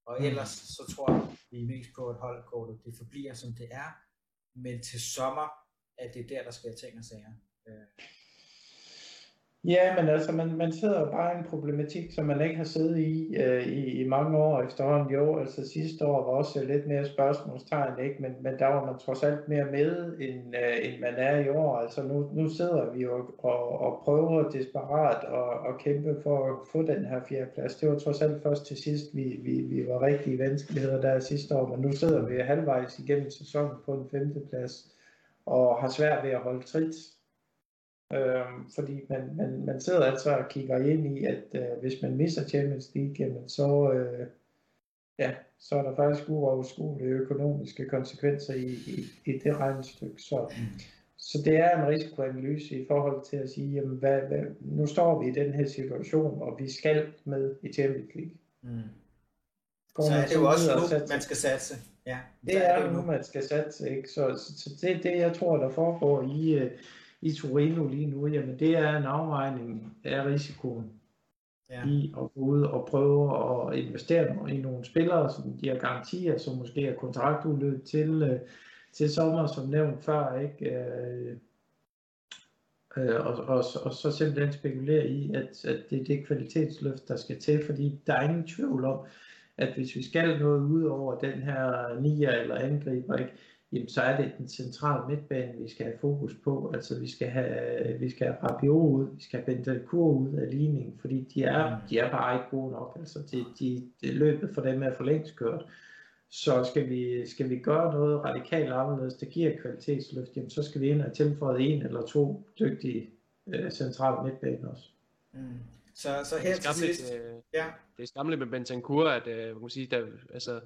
Og mm. ellers så tror jeg, vi er mest på, at holdkortet det forbliver som det er, men til sommer er det der, der sker ting og sager. Øh,
Ja, men altså, man, man sidder jo bare i en problematik, som man ikke har siddet i, øh, i i mange år efterhånden. Jo, altså sidste år var også lidt mere spørgsmålstegn, ikke? Men, men der var man trods alt mere med, end, øh, end man er i år. Altså nu, nu sidder vi jo og, og prøver desperat at, at kæmpe for at få den her fjerdeplads. Det var trods alt først til sidst, vi, vi, vi var rigtig i vanskeligheder der sidste år, men nu sidder vi halvvejs igennem sæsonen på en femteplads og har svært ved at holde trit Øh, fordi man, man, man sidder altså og kigger ind i, at øh, hvis man misser Champions League, jamen så, øh, ja, så er der faktisk uoverskuelige økonomiske konsekvenser i, i, i det regnestykke. Så, så det er en risikoanalyse i forhold til at sige, jamen hvad, hvad, nu står vi i den her situation, og vi skal med i Champions League. Mm.
så er det jo også nu, man skal satse. Ja,
det er, er det nu, man skal satse. Ikke? Så, så, så det er det, jeg tror, der foregår i, øh, i Torino lige nu, jamen det er en afvejning af risikoen ja. i at gå ud og prøve at investere i nogle spillere, som de har garantier, som måske er kontraktudløb til, øh, til sommer, som nævnt før, ikke? Øh, øh, og, og, og så simpelthen spekulere i, at, at det er det kvalitetsløft, der skal til, fordi der er ingen tvivl om, at hvis vi skal noget ud over den her nier eller angriber, ikke, jamen, så er det den centrale midtbane, vi skal have fokus på. Altså vi skal have, vi skal have Rabiot ud, vi skal have Bentancur ud af ligningen, fordi de er, de er bare ikke gode nok. Altså de, de, de løbet for dem er for længst kørt. Så skal vi, skal vi gøre noget radikalt anderledes, der giver kvalitetsløft, jamen, så skal vi ind og tilføje en eller to dygtige øh, centrale midtbaner også.
Mm. Så, så her til sidst,
øh, ja. Det er skamligt med Bentancur, at øh, man kan sige, der, altså,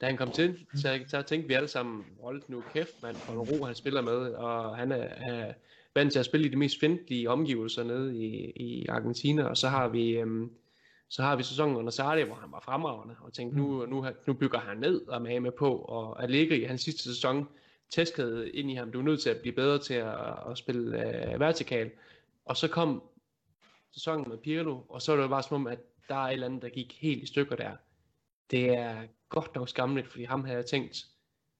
da han kom til, så, så tænkte vi alle sammen, hold nu kæft mand, for en ro han spiller med, og han er, er vant til at spille i de mest fjendtlige omgivelser nede i, i Argentina, og så har vi, øhm, så har vi sæsonen under Sarri, hvor han var fremragende, og tænkte, nu, nu, nu bygger han ned og med med på, og Allegri hans sidste sæson tæskede ind i ham, du er nødt til at blive bedre til at, at spille uh, vertikal, og så kom sæsonen med Pirlo, og så var det bare som om, at der er et eller andet, der gik helt i stykker der. Det er godt nok skamligt, fordi ham havde tænkt,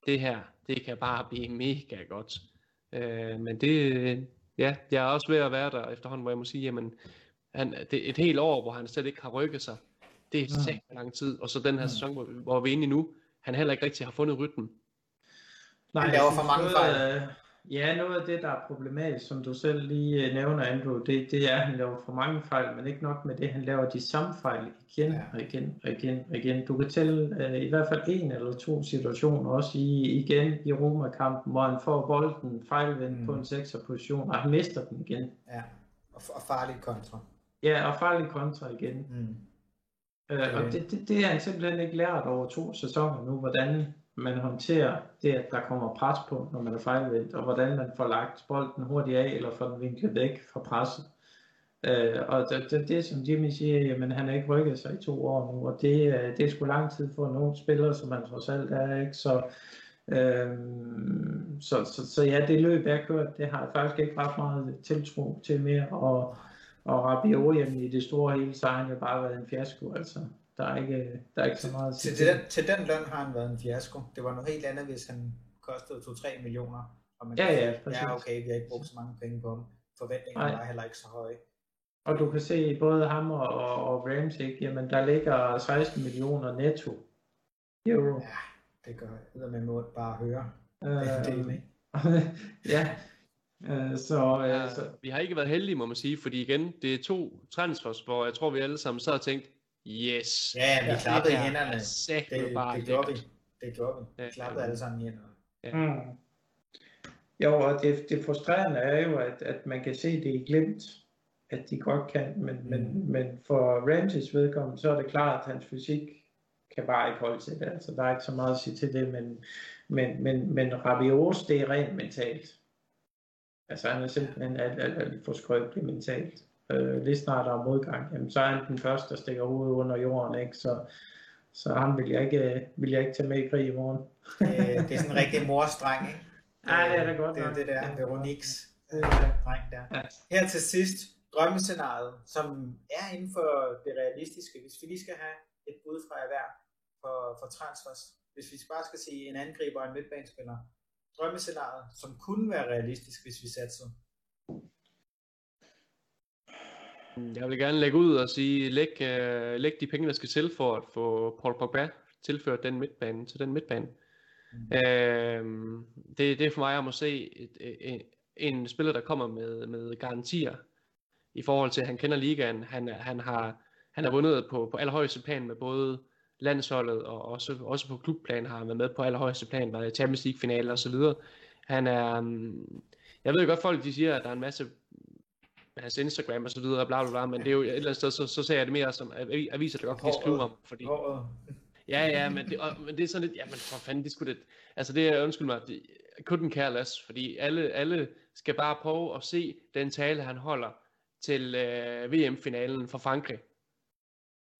det her, det kan bare blive mega godt. Øh, men det, ja, jeg er også ved at være der efterhånden, hvor jeg må sige, jamen, han, det er et helt år, hvor han slet ikke har rykket sig. Det er ja. lang tid. Og så den her sæson, hvor, hvor vi er inde i nu, han heller ikke rigtig har fundet rytmen.
Nej, det var for mange fejl.
Øh, Ja, noget af det, der er problematisk, som du selv lige øh, nævner, Andrew, det, det er, at han laver for mange fejl, men ikke nok med det, han laver de samme fejl igen ja. og igen og igen og igen. Du kan tælle uh, i hvert fald en eller to situationer, også i, igen i Roma-kampen, hvor han får bolden fejlvendt mm. på en sekserposition, og han mister den igen.
Ja, og, og farlig kontra.
Ja, og farlig kontra igen. Mm. Uh, okay. Og det, det, det har han simpelthen ikke lært over to sæsoner nu, hvordan man håndterer det, at der kommer pres på, når man er fejlvendt, og hvordan man får lagt bolden hurtigt af, eller får den vinklet væk fra presset. Øh, og det, det, det, som Jimmy siger, jamen han har ikke rykket sig i to år nu, og det, øh, det er sgu lang tid for nogle spillere, som man trods alt er, ikke? Så, øh, så, så, så ja, det løb, jeg kørt, det har jeg faktisk ikke ret meget tiltro til mere, og, og Rabiot, jamen i det store hele, så har han jo bare været en fiasko, altså. Der er ikke, der er ikke så meget at
Til,
sige
til, den, til den løn har han været en fiasko. Det var noget helt andet, hvis han kostede 2-3 millioner. Og man
Ja, ja, præcis.
ja, okay, vi har ikke brugt så mange penge på ham. Forventningerne
Nej.
var heller ikke så høje.
Og du kan se både ham og, og Ramsey, ikke? jamen der ligger 16 millioner netto euro.
Ja, det gør jeg med måde bare at høre.
Øh,
Det, det, det, *laughs*
ja, øh, så,
Ja,
øh, så
vi har ikke været heldige, må man sige, fordi igen, det er to transfers, hvor jeg tror, vi alle sammen så har tænkt, yes,
ja, vi
Ja,
klappede i
det
hænderne.
er
Det,
bare
det gjorde vi. Det gjorde vi.
Ja,
Vi klappede
ja.
alle sammen i hænderne.
Mm. Jo, og det, det frustrerende er jo, at, at man kan se det i glimt, at de godt kan, men, mm. men, men for Ramses vedkommende, så er det klart, at hans fysik kan bare ikke holde til det. Altså, der er ikke så meget at sige til det, men, men, men, men Rabios, det er rent mentalt. Altså, han er simpelthen alt, alt, alt for skrøbelig mentalt. Øh, lige snart der er modgang, jamen, så er han den første, der stikker hovedet under jorden, ikke? Så, så ham vil jeg ikke, vil jeg ikke tage med i krig i morgen.
Det, det er sådan en rigtig morstreng, ikke? *laughs*
Ja, det er da godt
Det er det der. Veroniques
Det
øh, dreng der.
Ja.
Her til sidst, drømmescenariet, som er inden for det realistiske. Hvis vi lige skal have et bud fra hver for, for transfers. Hvis vi bare skal sige en angriber og en midtbanespiller. Drømmescenariet, som kunne være realistisk, hvis vi satte
Jeg vil gerne lægge ud og sige, læg, uh, læg de penge, der skal til for at få Paul Pogba tilført den midtbane til den midtbane.
Mm.
Uh, det, det er for mig om at se et, et, en spiller, der kommer med, med garantier i forhold til, at han kender ligaen. Han, han har han har vundet på, på allerhøjeste plan med både landsholdet og også, også på klubplan har han været med på allerhøjeste plan, været i Champions League finale og så videre. Han er, um, jeg ved godt folk de siger, at der er en masse hans Instagram og så videre, bla bla bla, men det er jo et eller andet sted, så, så ser jeg det mere som avi- aviser, der godt kan skrive om, fordi,
Håret.
ja, ja, men det, og, men det er sådan lidt, ja, men for fanden, det skulle det, altså det er, undskyld mig, det, couldn't care less, fordi alle, alle skal bare prøve at se den tale, han holder til øh, VM-finalen for Frankrig.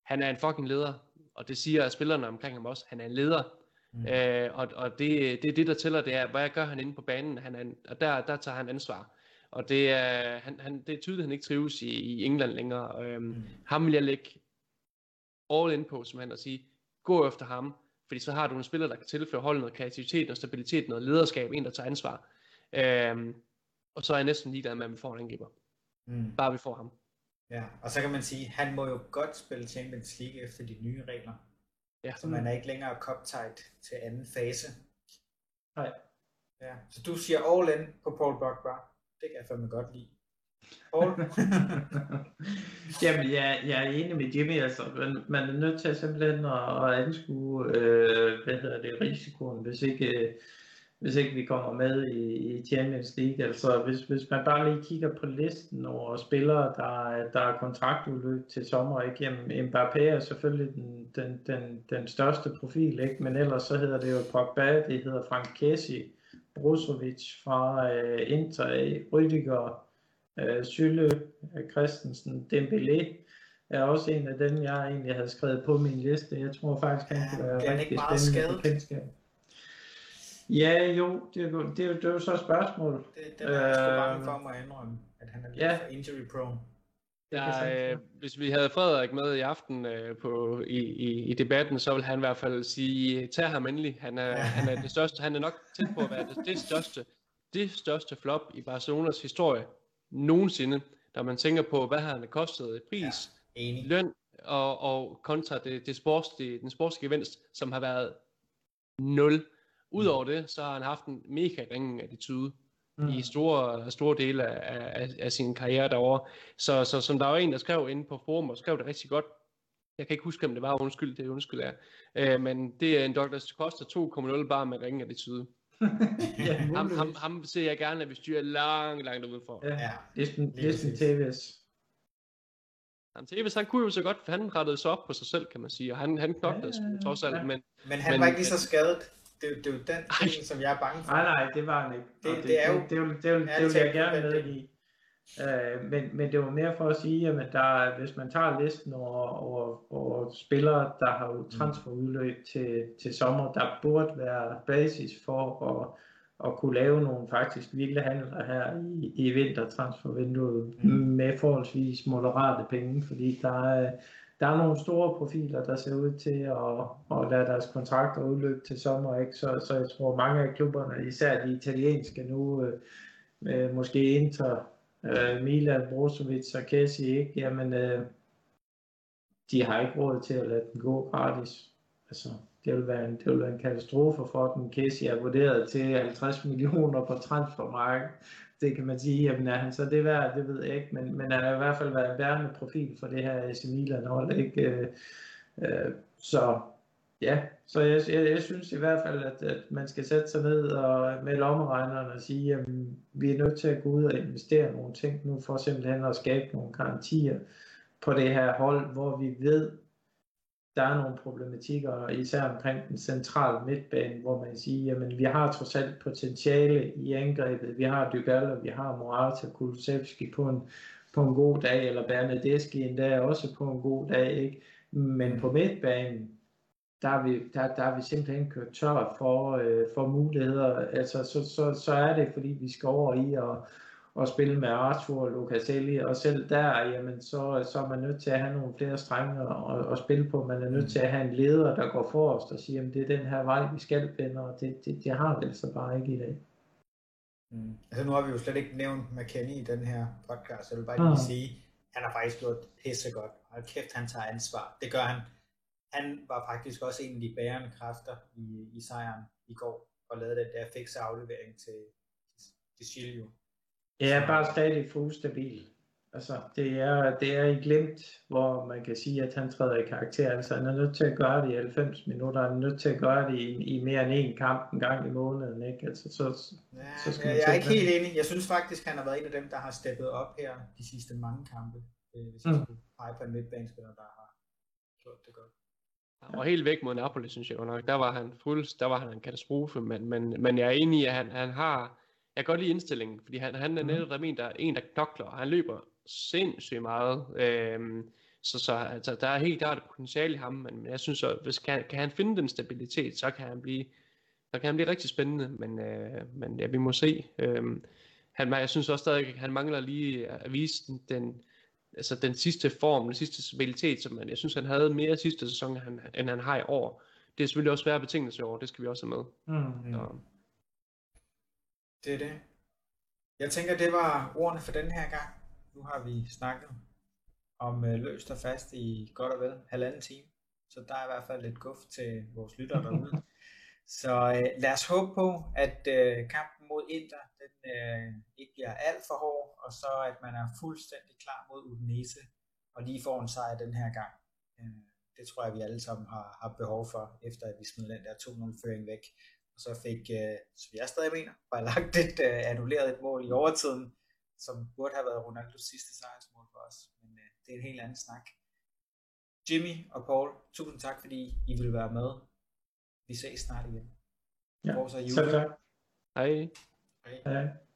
Han er en fucking leder, og det siger spillerne omkring ham også, han er en leder,
Mm.
Øh, og og det, det er det, der tæller, det er, hvad gør han inde på banen, han er, en- og der, der tager han ansvar. Og det er, han, han, det er tydeligt, at han ikke trives i, i England længere. Øhm,
Mm.
ham vil jeg lægge all in på, som han at sige, gå efter ham, fordi så har du en spiller, der kan tilføre holdet noget kreativitet, noget stabilitet, noget lederskab, en, der tager ansvar. Øhm, og så er jeg næsten ligeglad med, at vi får en angriber.
Mm.
Bare vi får ham.
Ja, og så kan man sige, han må jo godt spille Champions League efter de nye regler.
Ja.
Så man er ikke længere cup til anden fase.
Nej.
Ja, så du siger all in på Paul Pogba. Det kan jeg fandme godt lide. Paul? *laughs*
Jamen, jeg, jeg er enig med Jimmy, altså, men man er nødt til simpelthen at, at anskue, øh, hvad hedder det, risikoen, hvis ikke, øh, hvis ikke vi kommer med i, i Champions League. Altså, hvis, hvis man bare lige kigger på listen over spillere, der, der er kontraktudløb til sommer, ikke? Jamen, Mbappé er selvfølgelig den, den, den, den største profil, ikke? Men ellers så hedder det jo Pogba, det hedder Frank Kessie, Brozovic fra øh, Inter, Rüdiger, øh, Sylle, øh, Christensen, Dembélé er også en af dem, jeg egentlig havde skrevet på min liste. Jeg tror faktisk, han
Ja,
kunne være
han
rigtig
ikke meget
spændende bekendtskab. Ja, jo, det er, jo- det, er, det er jo så et spørgsmål.
Det, det er jeg
Øh,
bange for, må jeg indrømme, at han er lidt
ja.
injury prone.
Der,
sagtens
øh, hvis vi havde Frederik med i aften øh, på, i, i, i debatten, så vil han i hvert fald sige, tag ham endelig. Han er,
Ja.
han er det største, han er nok tæt på at være det, det største, det største flop i Barcelonas historie nogensinde, når man tænker på, hvad han har kostet i pris,
Enig.
løn og, og kontra det, det sportslige, den sportslige gevinst, som har været 0. Udover det, så har han haft en mega ringen attitude mm. i store, store dele af, af, af sin karriere derovre. Så, så som der var en, der skrev inde på forum, og skrev det rigtig godt, jeg kan ikke huske, om det var undskyld, det er undskyld er, øh, men det er en Douglas Costa 2.0 bare med ringen attitude.
ja,
Ham, ham, ham ser jeg gerne, at vi styrer langt, langt udenfor.
Ja,
Ja,
Listen. Tevez.
Jamen, Tevez, han kunne jo så godt, for han rettede sig op på sig selv, kan man sige, og han, han knoklede
Ja,
trods alt,
Ja.
men
men han
Men-
var ikke lige så skadet. Det, er det er jo den ting, som jeg er bange for.
Nej, nej, det var han ikke.
Det-
Og
det er jo-
det, det, det, det, det, det vil jeg gerne i. Uh, men, men det var mere for at sige, at der, er- hvis man tager listen over, over, over spillere, der har jo transferudløb til, til sommer, der burde være basis for at, at kunne lave nogle faktisk vilde handler her i, i vintertransfervinduet mm. med forholdsvis moderate penge, fordi der er, der er nogle store profiler, der ser ud til at, at lade deres kontrakter udløbe til sommer, ikke? Så, så jeg tror mange af klubberne, især de italienske nu, øh, øh måske Inter, øh, Milan, Brozovic og Kessi, ikke? Jamen, øh, de har ikke råd til at lade den gå gratis. Altså, det vil være en, det vil være en katastrofe for dem. Kessi er vurderet til 50 millioner på transfermarkedet. Det kan man sige, jamen er han så det værd, det ved jeg ikke, men, men han er i hvert fald været en bærende profil for det her AC Milan hold, ikke? Øh, øh, så ja, så jeg, jeg, jeg, synes i hvert fald, at, at man skal sætte sig ned og med lommeregneren og sige, at vi er nødt til at gå ud og investere nogle ting nu, for simpelthen at skabe nogle garantier på det her hold, hvor vi ved, der er nogle problematikker, især omkring den centrale midtbane, hvor man siger, jamen vi har trods alt potentiale i angrebet. Vi har Dybala, vi har Morata, Kulusevski på en, på en god dag, eller Bernadeschi endda også på en god dag, ikke? Men på midtbanen, der er vi, der, der er vi simpelthen kørt tør for, øh, for muligheder. Altså, så, så, så er det, fordi vi skal over i at at spille med Arthur og Lucaselli, og selv der, jamen, så, så er man nødt til at have nogle flere strenge at, at spille på. Man er nødt til at have en leder, der går forrest og siger, at det er den her vej, vi skal finde, og det, det, det har vi altså bare ikke i dag.
Mm. Altså nu har vi jo slet ikke nævnt McKenny i den her podcast, jeg vil bare lige ah. sige, han har faktisk gjort pissegodt. Hold kæft, han tager ansvar. Det gør han. Han var faktisk også en af de bærende kræfter i, i sejren i går, og lavede den der fikse aflevering til, til Silvio.
Jeg er bare stadig for ustabil. Altså, det er, det er i glemt, hvor man kan sige, at han træder i karakter. Altså, han er nødt til at gøre det i 90 minutter. Han er nødt til at gøre det i, i mere end én kamp en gang i måneden. Ikke? Altså, så,
ja, så skal jeg, jeg er ikke helt enig. Jeg synes faktisk, han har været en af dem, der har steppet op her de sidste mange kampe. Øh, hvis jeg mm. skulle pege på en midtbanespiller, der har gjort det godt.
Og helt væk mod Napoli, synes jeg nok. Der var han fuld, der var han en katastrofe, men, men, men jeg er enig i, at han, han har jeg kan godt lide indstillingen, fordi han, han er mm. netop en, der er en, der knokler, og han løber sindssygt meget. Øhm, så, så altså, der er helt klart et potentiale i ham, men jeg synes, at hvis kan, kan han finde den stabilitet, så kan han blive, så kan han blive rigtig spændende, men, øh, men ja, vi må se. Øhm, han, jeg synes også stadig, at han mangler lige at vise den, den, altså den sidste form, den sidste stabilitet, som man, jeg synes, han havde mere sidste sæson, end han, end han har i år. Det er selvfølgelig også svære betingelser i år, det skal vi også have med. Mm. Så,
det er det. Jeg tænker, det var ordene for den her gang. Nu har vi snakket om øh, løst og fast i godt og vel halvanden time. Så der er i hvert fald lidt guf til vores lyttere derude. *laughs* Så øh, lad os håbe på, at øh, kampen mod Inter den, øh, ikke bliver alt for hård, og så at man er fuldstændig klar mod Udinese, og lige får en sejr den her gang. Øh, det tror jeg, vi alle sammen har, har behov for, efter at vi smed den der 2-0-føring væk og så fik, øh, som jeg stadig mener, bare lagt et øh, annulleret et mål i overtiden, som burde have været Ronaldos sidste sejrsmål for os. Men øh, det er en helt anden snak. Jimmy og Paul, tusind tak, fordi I ville være med. Vi ses snart igen.
Ja, selv tak.
Hej.
Hej. Hej.